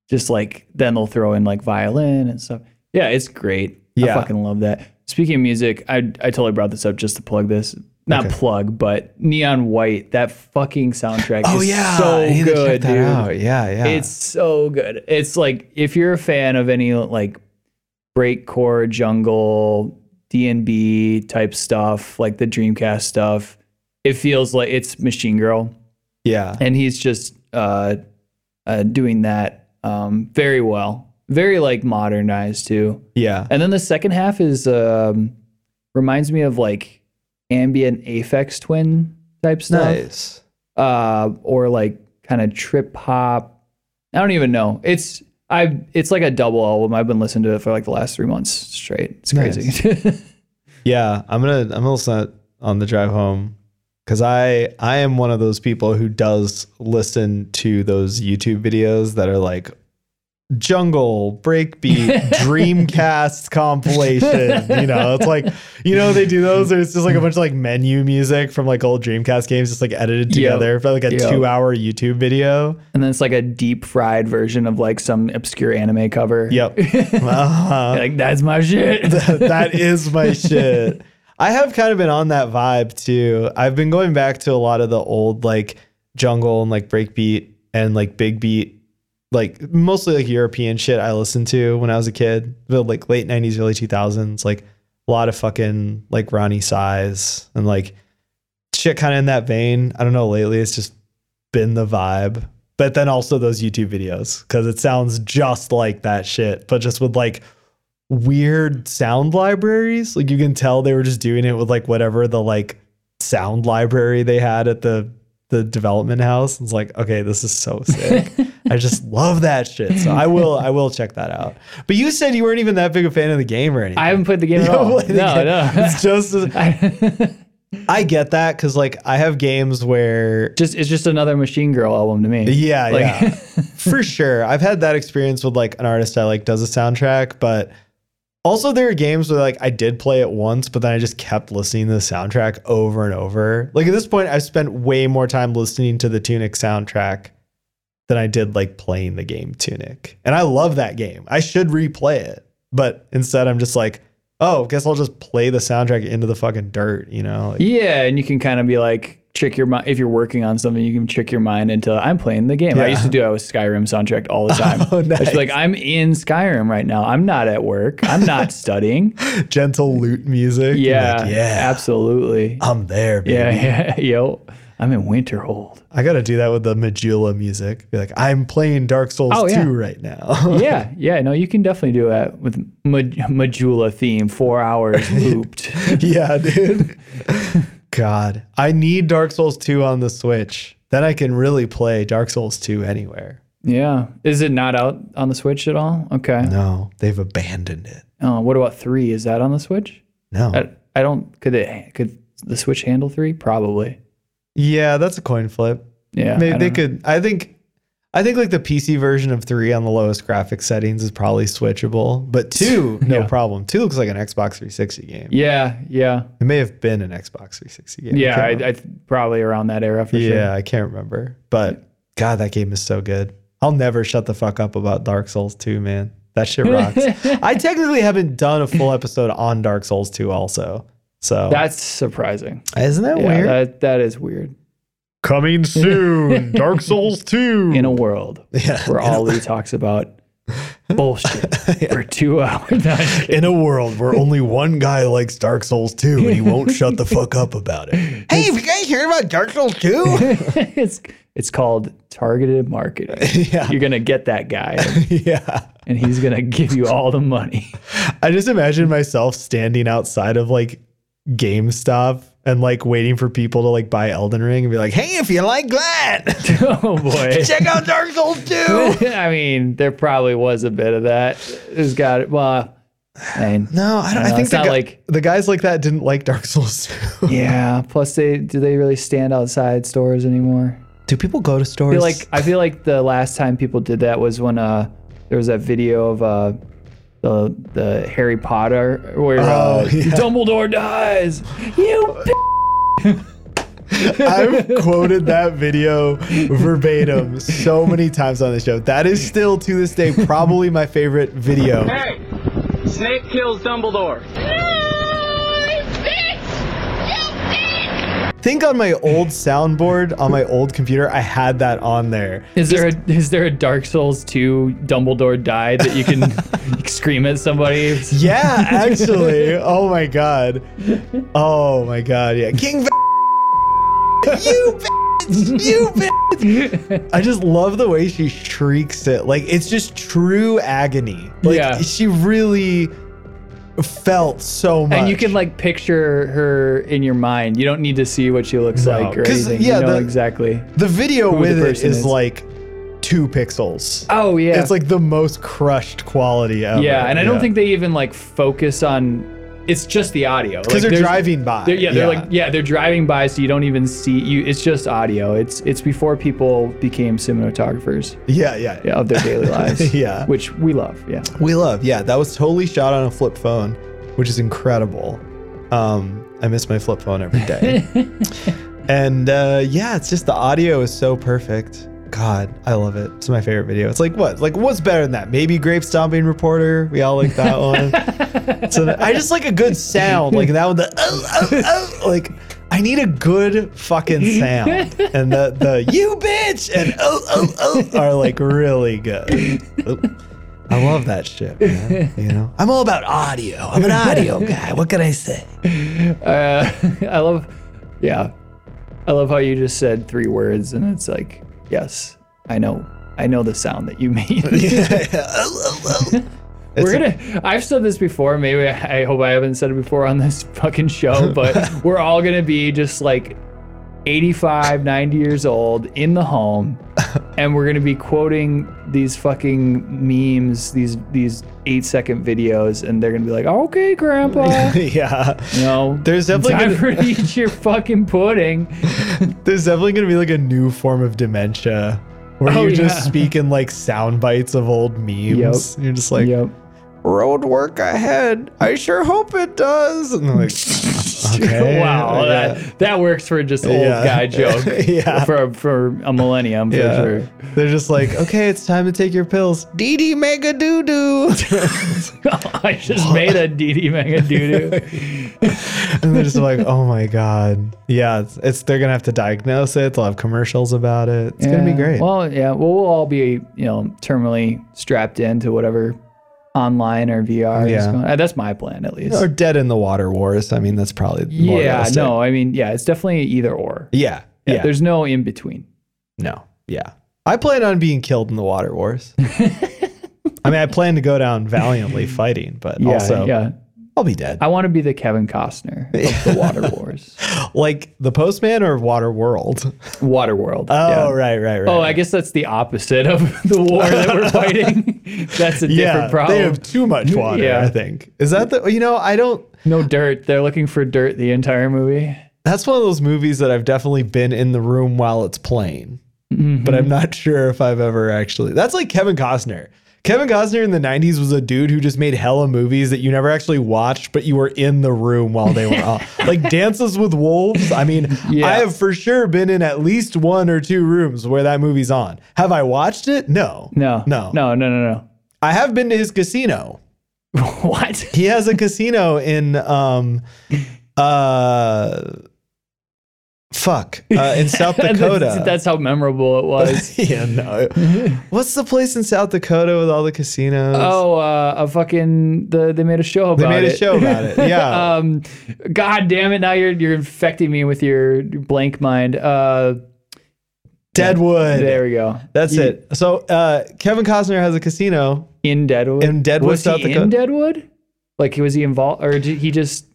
Speaker 3: just like then they'll throw in like violin and stuff. Yeah, it's great.
Speaker 2: Yeah.
Speaker 3: I fucking love that. Speaking of music, I I totally brought this up just to plug this. Not
Speaker 2: Okay.
Speaker 3: plug, but Neon White, that fucking soundtrack
Speaker 2: Oh
Speaker 3: is
Speaker 2: yeah,
Speaker 3: so good, dude.
Speaker 2: out. Yeah, yeah.
Speaker 3: It's so good. It's like if you're a fan of any like breakcore jungle D&B type stuff, like the Dreamcast stuff, it feels like it's Machine Girl
Speaker 2: yeah.
Speaker 3: and he's just uh, uh doing that um very well. Very like modernized too.
Speaker 2: Yeah.
Speaker 3: And then the second half is um reminds me of like ambient Aphex Twin type stuff
Speaker 2: Nice.
Speaker 3: uh, or like kind of trip hop. I don't even know. It's I. It's like a double album. I've been listening to it for like the last three months straight. It's crazy.
Speaker 2: Yeah, I'm gonna I'm gonna listen on the drive home because I I am one of those people who does listen to those YouTube videos that are like jungle breakbeat dreamcast compilation you know it's like you know they do those it's just like a bunch of like menu music from like old dreamcast games just like edited
Speaker 3: Yep.
Speaker 2: together for like a
Speaker 3: Yep.
Speaker 2: two hour youtube video
Speaker 3: And then it's like a deep fried version of like some obscure anime cover.
Speaker 2: yep uh-huh.
Speaker 3: Like that's my shit.
Speaker 2: that is my shit. I have kind of been on that vibe too. I've been going back to a lot of the old like jungle and like breakbeat and like big beat, like mostly like European shit I listened to when I was a kid. The like late nineties, early two thousands, like a lot of fucking like Roni Size and like shit kind of in that vein. I don't know. Lately, it's just been the vibe. But then also those YouTube videos because it sounds just like that shit, but just with like weird sound libraries. Like you can tell they were just doing it with like whatever the like sound library they had at the the development house. It's like, okay, this is so sick. I just love that shit. So I will I will check that out. But you said you weren't even that big a fan of the game or anything.
Speaker 3: I haven't played the game at
Speaker 2: You
Speaker 3: all. No,
Speaker 2: game.
Speaker 3: no.
Speaker 2: It's just I get that because like I have games where
Speaker 3: just it's just another Machine Girl album to me.
Speaker 2: yeah,
Speaker 3: Like-
Speaker 2: yeah, for sure. I've had that experience with like an artist I like does a soundtrack, but also there are games where like I did play it once, but then I just kept listening to the soundtrack over and over. Like at this point, I've spent way more time listening to the Tunic soundtrack than I did like playing the game Tunic, and I love that game. I should replay it, but instead I'm just like, oh, guess I'll just play the soundtrack into the fucking dirt, you know? Like,
Speaker 3: Yeah, and you can kind of be like trick your mind if you're working on something. You can trick your mind into I'm playing the game. I used to do that with Skyrim soundtrack all the time.
Speaker 2: Oh,
Speaker 3: I
Speaker 2: nice.
Speaker 3: like I'm in Skyrim right now. I'm not at work. I'm not studying.
Speaker 2: gentle lute music.
Speaker 3: Yeah,
Speaker 2: like, yeah,
Speaker 3: absolutely.
Speaker 2: I'm there, baby.
Speaker 3: Yeah, yeah, yo, I'm in Winterhold.
Speaker 2: I got to do that with the Majula music. Be like, I'm playing Dark Souls
Speaker 3: Oh,
Speaker 2: 2
Speaker 3: yeah.
Speaker 2: right now.
Speaker 3: yeah, yeah. No, you can definitely do that with Maj- Majula theme, four hours looped.
Speaker 2: yeah, dude. God, I need Dark Souls 2 on the Switch. Then I can really play Dark Souls 2 anywhere.
Speaker 3: yeah, is it not out on the Switch at all? Okay.
Speaker 2: No, they've abandoned it.
Speaker 3: Oh, what about three? Is that on the Switch?
Speaker 2: No.
Speaker 3: I, I don't. Could it? Could the Switch handle three? Probably.
Speaker 2: yeah, that's a coin flip.
Speaker 3: Yeah.
Speaker 2: Maybe they
Speaker 3: know.
Speaker 2: could. I think. I think like the PC version of three on the lowest graphics settings is probably switchable, but two, no
Speaker 3: Yeah.
Speaker 2: problem. Two looks like an Xbox 360 game.
Speaker 3: Yeah, yeah,
Speaker 2: It may have been an Xbox 360 game.
Speaker 3: yeah.
Speaker 2: can't
Speaker 3: I. I probably around that era for
Speaker 2: yeah,
Speaker 3: sure.
Speaker 2: Yeah, I can't remember. But God, that game is so good. I'll never shut the fuck up about Dark Souls 2, man. That shit rocks. I technically haven't done a full episode on Dark Souls 2 also. So
Speaker 3: That's surprising.
Speaker 2: isn't that
Speaker 3: Yeah,
Speaker 2: weird?
Speaker 3: that that is weird.
Speaker 2: Coming soon, Dark Souls 2.
Speaker 3: In a world
Speaker 2: yeah,
Speaker 3: where Ollie talks about bullshit for two hours. No, I'm just kidding.
Speaker 2: in a world where only one guy likes Dark Souls 2 and he won't shut the fuck up about it. Hey, have you guys heard about Dark Souls 2?
Speaker 3: it's it's called targeted marketing.
Speaker 2: yeah.
Speaker 3: You're gonna get that guy,
Speaker 2: Yeah.
Speaker 3: and he's gonna give you all the money.
Speaker 2: I just imagine myself standing outside of like GameStop and like waiting for people to like buy Elden Ring and be like, hey, if you like that,
Speaker 3: oh boy.
Speaker 2: check out Dark Souls 2.
Speaker 3: I mean, there probably was a bit of that. There's got it. Well, I mean,
Speaker 2: No, I don't. I,
Speaker 3: know,
Speaker 2: think
Speaker 3: it's
Speaker 2: the,
Speaker 3: not
Speaker 2: gu-
Speaker 3: like-
Speaker 2: the guys like that didn't like Dark Souls 2.
Speaker 3: yeah. Plus, they do they really stand outside stores anymore?
Speaker 2: Do people go to
Speaker 3: I
Speaker 2: stores?
Speaker 3: feel like I feel like the last time people did that was when uh there was that video of uh the the Harry Potter where
Speaker 2: Oh,
Speaker 3: uh,
Speaker 2: yeah.
Speaker 3: Dumbledore dies. You. p-
Speaker 2: I've quoted that video verbatim so many times on the show. That is still to this day probably my favorite video.
Speaker 4: Hey, Snape kills Dumbledore.
Speaker 2: Think on my old soundboard on my old computer, I had that on there.
Speaker 3: Is there a is there a Dark Souls 2 Dumbledore died that you can scream at somebody?
Speaker 2: Yeah, actually. oh my god. Oh my god. Yeah. King. you bitch. You bitch. I just love the way she shrieks it. Like it's just true agony. Like
Speaker 3: Yeah.
Speaker 2: she really felt so much.
Speaker 3: And you can like picture her in your mind. You don't need to see what she looks
Speaker 2: No,
Speaker 3: like or anything.
Speaker 2: yeah,
Speaker 3: you know
Speaker 2: the-
Speaker 3: exactly.
Speaker 2: the video with
Speaker 3: the
Speaker 2: it is,
Speaker 3: is.
Speaker 2: like two pixels.
Speaker 3: Oh yeah.
Speaker 2: It's like the most crushed quality ever.
Speaker 3: Yeah, and I don't think they even like focus on it's just the audio
Speaker 2: because they're driving by.
Speaker 3: They're, yeah, they're like yeah, they're driving by, so you don't even see you. It's just audio. It's it's before people became cinematographers
Speaker 2: yeah, yeah,
Speaker 3: yeah, of their daily lives.
Speaker 2: Yeah.
Speaker 3: which we love. Yeah,
Speaker 2: We love, yeah. That was totally shot on a flip phone, which is incredible. Um, I miss my flip phone every day. and uh, yeah, it's just the audio is so perfect. God, I love it. It's my favorite video. It's like what? Like what's better than that? Maybe Grape Stomping Reporter. We all like that one. so I just like a good sound, like that one. The oh, oh, oh. like I need a good fucking sound, and the the you bitch and oh oh oh are like really good. I love that shit, man. You know, I'm all about audio. I'm an audio guy. What can I say?
Speaker 3: uh, I love. Yeah, I love how you just said three words, and it's like, yes, I know, I know the sound that you made. We're gonna. I've said this before. Maybe I hope I haven't said it before on this fucking show, but we're all gonna be just like 85, 90 years old in the home, and we're gonna be quoting these fucking memes, these these eight second videos, and they're gonna be like, "Okay, Grandpa,
Speaker 2: yeah.
Speaker 3: you know,
Speaker 2: There's definitely
Speaker 3: time
Speaker 2: gonna-
Speaker 3: eat your fucking pudding."
Speaker 2: There's definitely gonna be like a new form of dementia where
Speaker 3: Oh,
Speaker 2: you just
Speaker 3: yeah.
Speaker 2: speak in like sound bites of old memes. You're just like,
Speaker 3: yep.
Speaker 2: Road work ahead. I sure hope it does. And they're like, okay.
Speaker 3: wow,
Speaker 2: yeah.
Speaker 3: that that works for just old
Speaker 2: Yeah.
Speaker 3: guy joke.
Speaker 2: Yeah.
Speaker 3: For for a millennium for
Speaker 2: Yeah.
Speaker 3: sure.
Speaker 2: They're just like, okay, it's time to take your pills. Dee dee mega doo doo.
Speaker 3: I just made a DD mega doo doo.
Speaker 2: and they're just like, oh my god, yeah, it's, it's they're gonna have to diagnose it. They'll have commercials about it. It's gonna be great.
Speaker 3: Well, yeah, well, we'll all be you know terminally strapped into whatever online or VR. is
Speaker 2: Yeah.
Speaker 3: going- uh, that's my plan at least.
Speaker 2: or dead in the water wars. I mean, that's probably more
Speaker 3: yeah, no, I mean, yeah, it's definitely either or.
Speaker 2: yeah,
Speaker 3: Yeah,
Speaker 2: yeah,
Speaker 3: there's no in between.
Speaker 2: no, yeah. I plan on being killed in the water wars. I mean, I plan to go down valiantly fighting, but
Speaker 3: Yeah,
Speaker 2: also
Speaker 3: yeah.
Speaker 2: I'll be dead.
Speaker 3: I want to be the Kevin Costner of the Water Wars,
Speaker 2: like the postman or Water World.
Speaker 3: Water World.
Speaker 2: Oh,
Speaker 3: yeah.
Speaker 2: right, right, right.
Speaker 3: Oh, I guess that's the opposite of the war that we're fighting. that's a different
Speaker 2: yeah,
Speaker 3: problem.
Speaker 2: they have too much water.
Speaker 3: Yeah.
Speaker 2: I think is that the you know I don't.
Speaker 3: no dirt. They're looking for dirt the entire movie.
Speaker 2: That's one of those movies that I've definitely been in the room while it's playing,
Speaker 3: Mm-hmm.
Speaker 2: but I'm not sure if I've ever actually. That's like Kevin Costner. Kevin Costner in the 90s was a dude who just made hella movies that you never actually watched, but you were in the room while they were on. like Dances with Wolves. I mean,
Speaker 3: Yeah.
Speaker 2: I have for sure been in at least one or two rooms where that movie's on. Have I watched it? No.
Speaker 3: No,
Speaker 2: No.
Speaker 3: no, no, no,
Speaker 2: I have been to his casino.
Speaker 3: what?
Speaker 2: He has a casino in um uh fuck uh, in South Dakota.
Speaker 3: that's, that's how memorable it was.
Speaker 2: yeah, no. What's the place in South Dakota with all the casinos?
Speaker 3: oh, uh, a fucking the they made a show about it.
Speaker 2: they made
Speaker 3: it.
Speaker 2: a show about it. Yeah.
Speaker 3: um, God damn it! Now you're you're infecting me with your blank mind. Uh,
Speaker 2: Deadwood.
Speaker 3: there we go.
Speaker 2: That's
Speaker 3: You-
Speaker 2: it. So uh Kevin Costner has a casino.
Speaker 3: In Deadwood.
Speaker 2: In Deadwood,
Speaker 3: was
Speaker 2: South Dakota?
Speaker 3: in Deadwood? Like was he involved, or did he just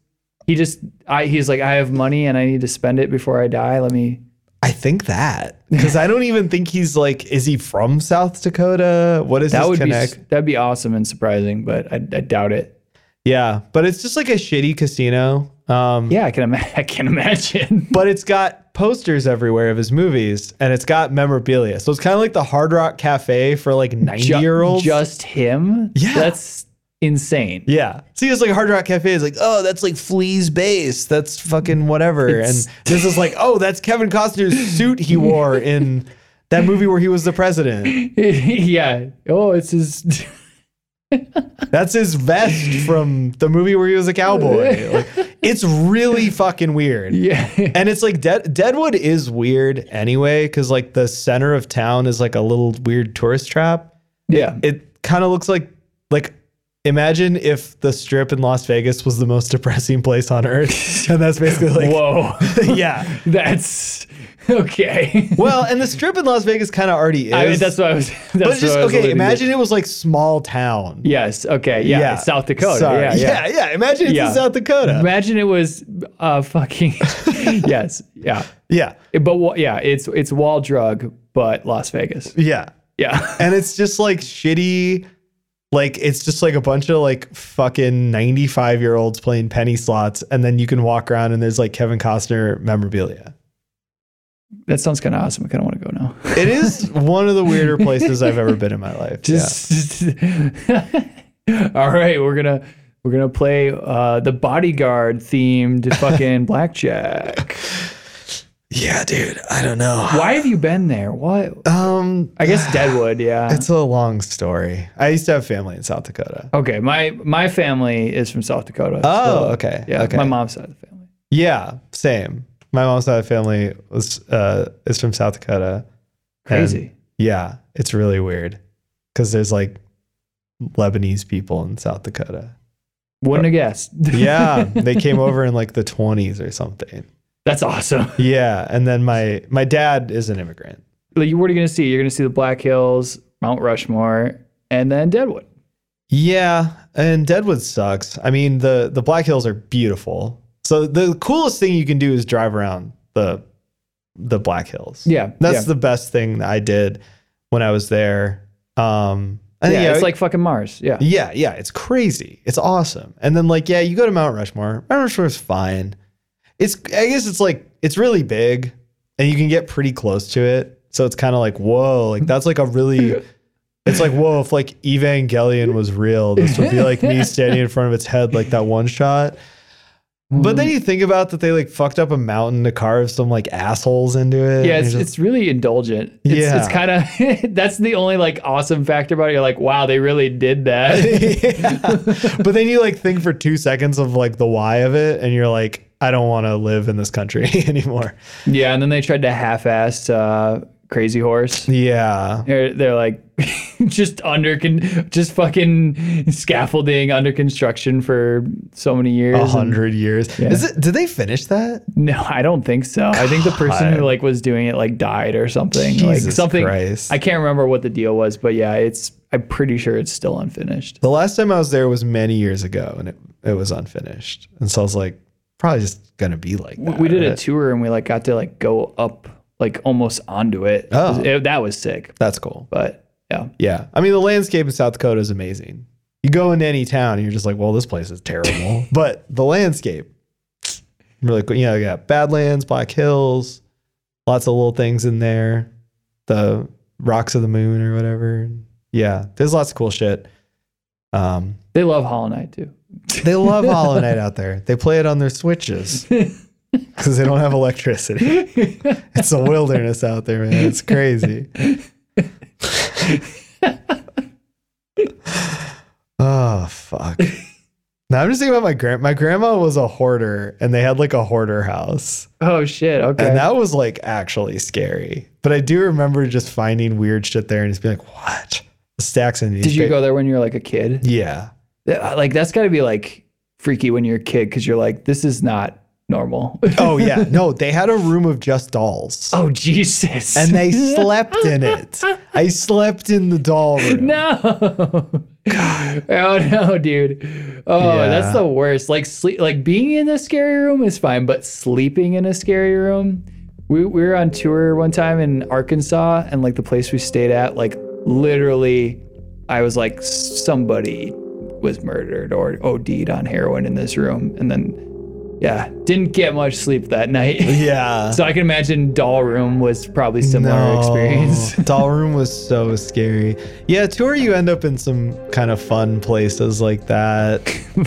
Speaker 3: he just I he's like I have money and I need to spend it before I die. Let me.
Speaker 2: I think that because I don't even think he's like. Is he from South Dakota? What is
Speaker 3: That
Speaker 2: his
Speaker 3: would
Speaker 2: connect?
Speaker 3: be that'd be awesome and surprising, but I, I doubt it.
Speaker 2: yeah, but it's just like a shitty casino. Um,
Speaker 3: Yeah, I can ima- I can imagine.
Speaker 2: but it's got posters everywhere of his movies and it's got memorabilia. So it's kind of like the Hard Rock Cafe for like 90
Speaker 3: Ju-
Speaker 2: year olds.
Speaker 3: Just him?
Speaker 2: Yeah.
Speaker 3: That's insane.
Speaker 2: yeah. See, it's like Hard Rock Cafe is like, oh, that's like Flea's bass. That's fucking whatever.
Speaker 3: It's-
Speaker 2: and this is like, oh, that's Kevin Costner's suit he wore in that movie where he was the president.
Speaker 3: yeah. Oh, it's his.
Speaker 2: That's his vest from the movie where he was a cowboy. Like, it's really fucking weird.
Speaker 3: yeah.
Speaker 2: And it's like Dead, Deadwood is weird anyway, because like the center of town is like a little weird tourist trap.
Speaker 3: Yeah.
Speaker 2: It kind of looks like like imagine if the strip in Las Vegas was the most depressing place on earth, and that's basically like
Speaker 3: Whoa.
Speaker 2: yeah.
Speaker 3: That's okay.
Speaker 2: Well, and the strip in Las Vegas kind of already is.
Speaker 3: I mean, that's what I was. That's
Speaker 2: but just okay.
Speaker 3: alluding to.
Speaker 2: Imagine it was like small town.
Speaker 3: Yes. Okay. Yeah. it's South Dakota.
Speaker 2: Sorry.
Speaker 3: Yeah. Yeah.
Speaker 2: yeah, yeah. Imagine it's
Speaker 3: Yeah.
Speaker 2: in South Dakota.
Speaker 3: Imagine it was uh fucking. yes. Yeah.
Speaker 2: Yeah,
Speaker 3: But yeah, it's it's wall drug, but Las Vegas.
Speaker 2: yeah.
Speaker 3: Yeah.
Speaker 2: and it's just like shitty Like it's just like a bunch of like fucking 95 year olds playing penny slots, and then you can walk around and there's like Kevin Costner memorabilia.
Speaker 3: That sounds kind of awesome. I kind of want to go now.
Speaker 2: It is one of the weirder places I've ever been in my life.
Speaker 3: Just, all right, we're gonna we're gonna play uh, the bodyguard themed fucking blackjack.
Speaker 2: Yeah. dude. I don't know.
Speaker 3: Why have you been there? What?
Speaker 2: Um,
Speaker 3: I guess Deadwood. Yeah.
Speaker 2: it's a long story. I used to have family in South Dakota.
Speaker 3: okay. My my family is from South Dakota.
Speaker 2: Oh,
Speaker 3: so,
Speaker 2: okay,
Speaker 3: Yeah.
Speaker 2: okay.
Speaker 3: My mom's side of the family.
Speaker 2: Yeah, same. My mom's side of the family was uh is from South Dakota.
Speaker 3: Crazy.
Speaker 2: yeah, it's really weird because there's like Lebanese people in South Dakota.
Speaker 3: Wouldn't have guessed.
Speaker 2: Yeah, they came over in like the 20s or something.
Speaker 3: That's awesome.
Speaker 2: Yeah, and then my my dad is an immigrant.
Speaker 3: Like, what are you gonna see? You're gonna see the Black Hills, Mount Rushmore, and then Deadwood.
Speaker 2: Yeah, and Deadwood sucks. I mean, the the Black Hills are beautiful. So the coolest thing you can do is drive around the the Black Hills.
Speaker 3: Yeah.
Speaker 2: That's
Speaker 3: yeah.
Speaker 2: the best thing that I did when I was there. Um and
Speaker 3: yeah,
Speaker 2: yeah,
Speaker 3: it's like fucking Mars. Yeah.
Speaker 2: yeah, yeah, it's crazy. It's awesome. And then like yeah, you go to Mount Rushmore. Mount Rushmore is fine. It's I guess it's like it's really big and you can get pretty close to it. So it's kind of like whoa, like that's like a really it's like whoa, if like Evangelion was real, this would be like me standing in front of its head like that one shot. But then you think about that they like fucked up a mountain to carve some like assholes into it.
Speaker 3: Yeah, it's,
Speaker 2: you're
Speaker 3: it's really indulgent. It's,
Speaker 2: Yeah.
Speaker 3: it's kind of that's the only like awesome factor about it. You're like, wow, they really did that.
Speaker 2: Yeah. But then you like think for two seconds of like the why of it, and you're like, I don't want to live in this country anymore.
Speaker 3: yeah, and then they tried to half-ass uh, Crazy Horse.
Speaker 2: Yeah.
Speaker 3: They're, they're like just under con- just fucking scaffolding under construction for so many years.
Speaker 2: A hundred years.
Speaker 3: Yeah.
Speaker 2: Is it did they finish that?
Speaker 3: No, I don't think so. I think the person who like was doing it like died or something. like
Speaker 2: Jesus
Speaker 3: something.
Speaker 2: Christ.
Speaker 3: I can't remember what the deal was, but yeah, it's. I'm pretty sure it's still unfinished.
Speaker 2: The last time I was there was many years ago and it, it was unfinished. And so I was like, probably just gonna be like
Speaker 3: We-
Speaker 2: that.
Speaker 3: we did a
Speaker 2: right?
Speaker 3: tour and we like got to like go up like almost onto it.
Speaker 2: Oh.
Speaker 3: It- that was sick.
Speaker 2: That's cool.
Speaker 3: But yeah,
Speaker 2: Yeah. I mean the landscape in South Dakota is amazing. You go into any town and you're just like, well, this place is terrible. but the landscape, really cool. You know, you got Badlands, Black Hills, lots of little things in there. The rocks of the moon or whatever. Yeah. There's lots of cool shit. Um,
Speaker 3: they love Hollow Knight too.
Speaker 2: They love Hollow Knight out there. They play it on their switches because they don't have electricity. It's a wilderness out there, man. It's crazy. oh fuck. Now I'm just thinking about my grand. My grandma was a hoarder, and they had like a hoarder house,
Speaker 3: Oh shit. Okay.
Speaker 2: and that was like actually scary. But I do remember just finding weird shit there and just being like, "What?" Stacks of
Speaker 3: Did you go there when you were like a kid?
Speaker 2: Yeah.
Speaker 3: Yeah, uh, Like that's got to be like freaky when you're a kid because you're like, this is not normal.
Speaker 2: Oh yeah. No, they had a room of just dolls.
Speaker 3: oh Jesus.
Speaker 2: and they slept in it. I slept in the doll room.
Speaker 3: No. Oh no, dude. Oh,
Speaker 2: Yeah.
Speaker 3: that's the worst. Like sleep like being in a scary room is fine, but sleeping in a scary room. We, we were on tour one time in Arkansas and like the place we stayed at, like literally I was like somebody was murdered or OD'd on heroin in this room. And then yeah, didn't get much sleep that night.
Speaker 2: Yeah.
Speaker 3: so I can imagine doll room was probably similar experience.
Speaker 2: Doll room was so scary. Yeah, tour you end up in some kind of fun places like that.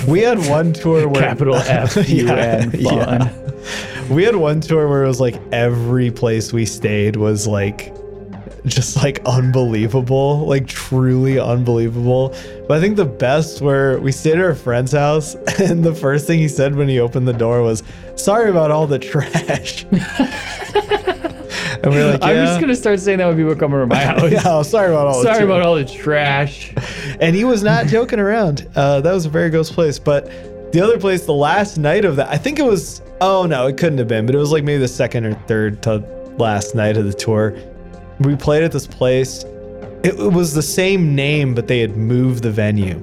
Speaker 2: We had one tour where
Speaker 3: Capital F U N
Speaker 2: Yeah.
Speaker 3: fun.
Speaker 2: We had one tour where it was like every place we stayed was like just like unbelievable, like truly unbelievable. But I think the best were we stayed at our friend's house, and the first thing he said when he opened the door was, "Sorry about all the trash." and we were like,
Speaker 3: I'm just gonna start saying that when people come over my house.
Speaker 2: yeah, oh, sorry about all. the
Speaker 3: Sorry
Speaker 2: trash."
Speaker 3: about all the trash.
Speaker 2: and he was not joking around. Uh, that was a very ghost place. But the other place, the last night of that, I think it was. Oh no, it couldn't have been. But it was like maybe the second or third to last night of the tour. We played at this place. It, it was the same name, but they had moved the venue.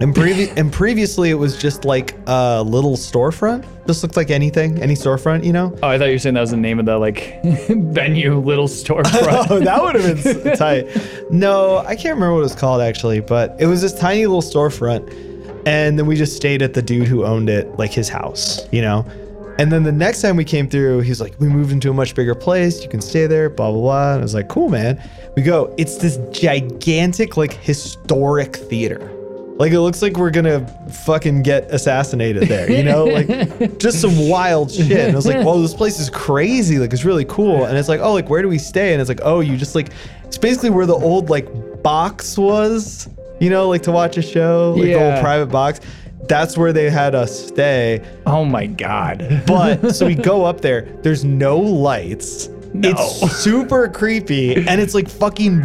Speaker 2: And, previ- and previously, it was just like a little storefront. Just looked like anything, any storefront, you know?
Speaker 3: Oh, I thought you were saying that was the name of the like venue, little storefront.
Speaker 2: Oh, that would have been s- tight. No, I can't remember what it was called actually, but it was this tiny little storefront. And then we just stayed at the dude who owned it, like his house, you know? And then the next time we came through, he's like, we moved into a much bigger place. You can stay there, blah, blah, blah. And I was like, cool, man. We go, it's this gigantic, like, historic theater. Like, it looks like we're gonna fucking get assassinated there, you know? Like, just some wild shit. And I was like, whoa, this place is crazy. Like, it's really cool. And it's like, oh, like, where do we stay? And it's like, oh, you just like, it's basically where the old, like, box was, you know, like to watch a show, like the old private box. That's where they had us stay.
Speaker 3: oh my god.
Speaker 2: But so we go up there. There's no lights.
Speaker 3: No.
Speaker 2: It's super creepy, and it's like fucking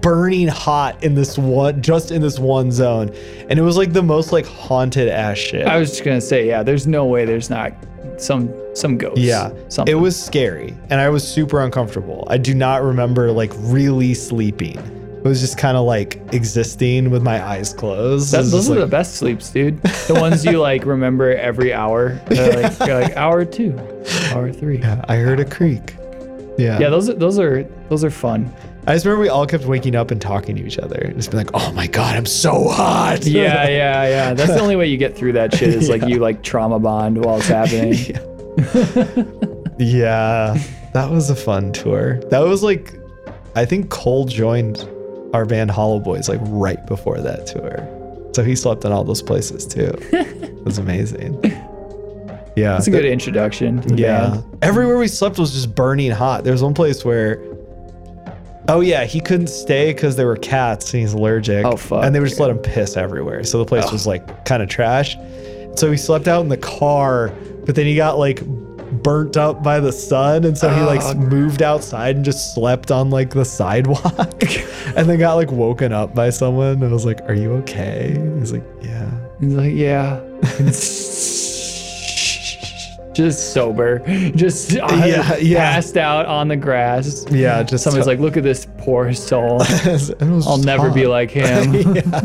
Speaker 2: burning hot in this one, just in this one zone. And it was like the most like haunted ass shit.
Speaker 3: I was just gonna say, yeah. There's no way there's not some some ghosts.
Speaker 2: yeah,
Speaker 3: something.
Speaker 2: it was scary, and I was super uncomfortable. I do not remember like really sleeping. It was just kind of like existing with my eyes closed.
Speaker 3: That, those are the best sleeps, dude. The ones you like remember every hour. They're like, you're like hour two, hour three. Yeah,
Speaker 2: I heard a creak. Yeah.
Speaker 3: Yeah, those are those are those are fun.
Speaker 2: I just remember we all kept waking up and talking to each other and just be like, "Oh my god, I'm so hot."
Speaker 3: Yeah, yeah, yeah. That's the only way you get through that shit is like you like trauma bond while it's happening.
Speaker 2: Yeah, that was a fun tour. That was like, I think Cole joined our band Hollow Boys like right before that tour. So he slept in all those places too. it was amazing. Yeah.
Speaker 3: It's a good introduction.
Speaker 2: Yeah.
Speaker 3: band.
Speaker 2: Everywhere we slept was just burning hot. There was one place where, oh yeah, he couldn't stay because there were cats and he's allergic.
Speaker 3: Oh, fuck.
Speaker 2: And they would just let him piss everywhere. So the place was like kind of trash. So he slept out in the car, but then he got like burnt up by the sun, and so he like
Speaker 3: Oh.
Speaker 2: moved outside and just slept on like the sidewalk, and then got like woken up by someone. And I was like, "Are you okay?" He's like, "Yeah."
Speaker 3: He's like, yeah. just sober. Just uh,
Speaker 2: Yeah, yeah.
Speaker 3: passed out on the grass.
Speaker 2: Yeah, just
Speaker 3: Somebody's like, look at this poor soul. I'll never be like him.
Speaker 2: yeah.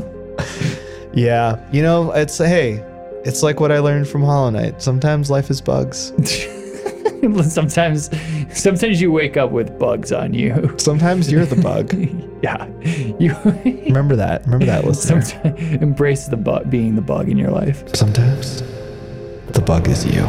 Speaker 2: yeah. You know, it's hey, it's like what I learned from Hollow Knight. Sometimes life is bugs.
Speaker 3: sometimes sometimes you wake up with bugs on you.
Speaker 2: Sometimes you're the bug.
Speaker 3: yeah. You
Speaker 2: Remember that. Remember that, listener.
Speaker 3: sometimes embrace the bug being the bug in your life.
Speaker 2: Sometimes the bug is you.